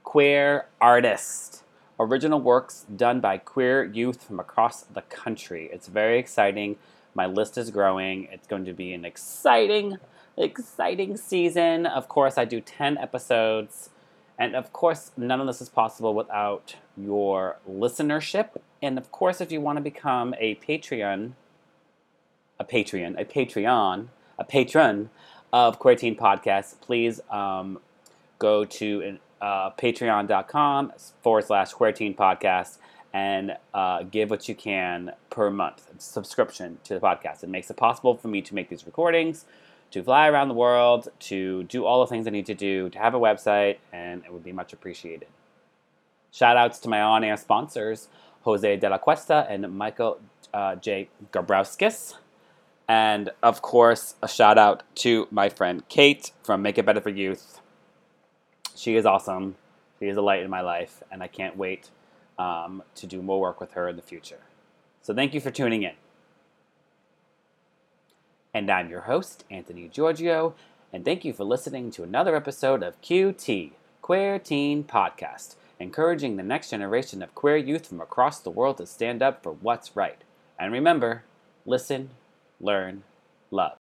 Queer Artist. Original works done by queer youth from across the country. It's very exciting. My list is growing. It's going to be an exciting, exciting season. Of course, I do 10 episodes. And of course, none of this is possible without your listenership. And of course, if you want to become a Patreon, a Patreon, a Patreon, a patron of Queer Teen Podcast, please um, go to uh, patreon.com forward slash Teen Podcast and uh, give what you can per month subscription to the podcast. It makes it possible for me to make these recordings, to fly around the world, to do all the things I need to do, to have a website, and it would be much appreciated. Shout outs to my on air sponsors, Jose De La Cuesta and Michael uh, J. Gabrowskis. And of course, a shout out to my friend Kate from Make It Better for Youth. She is awesome. She is a light in my life, and I can't wait um, to do more work with her in the future. So thank you for tuning in. And I'm your host, Anthony Giorgio, and thank you for listening to another episode of QT, Queer Teen Podcast, encouraging the next generation of queer youth from across the world to stand up for what's right. And remember, listen, learn, love.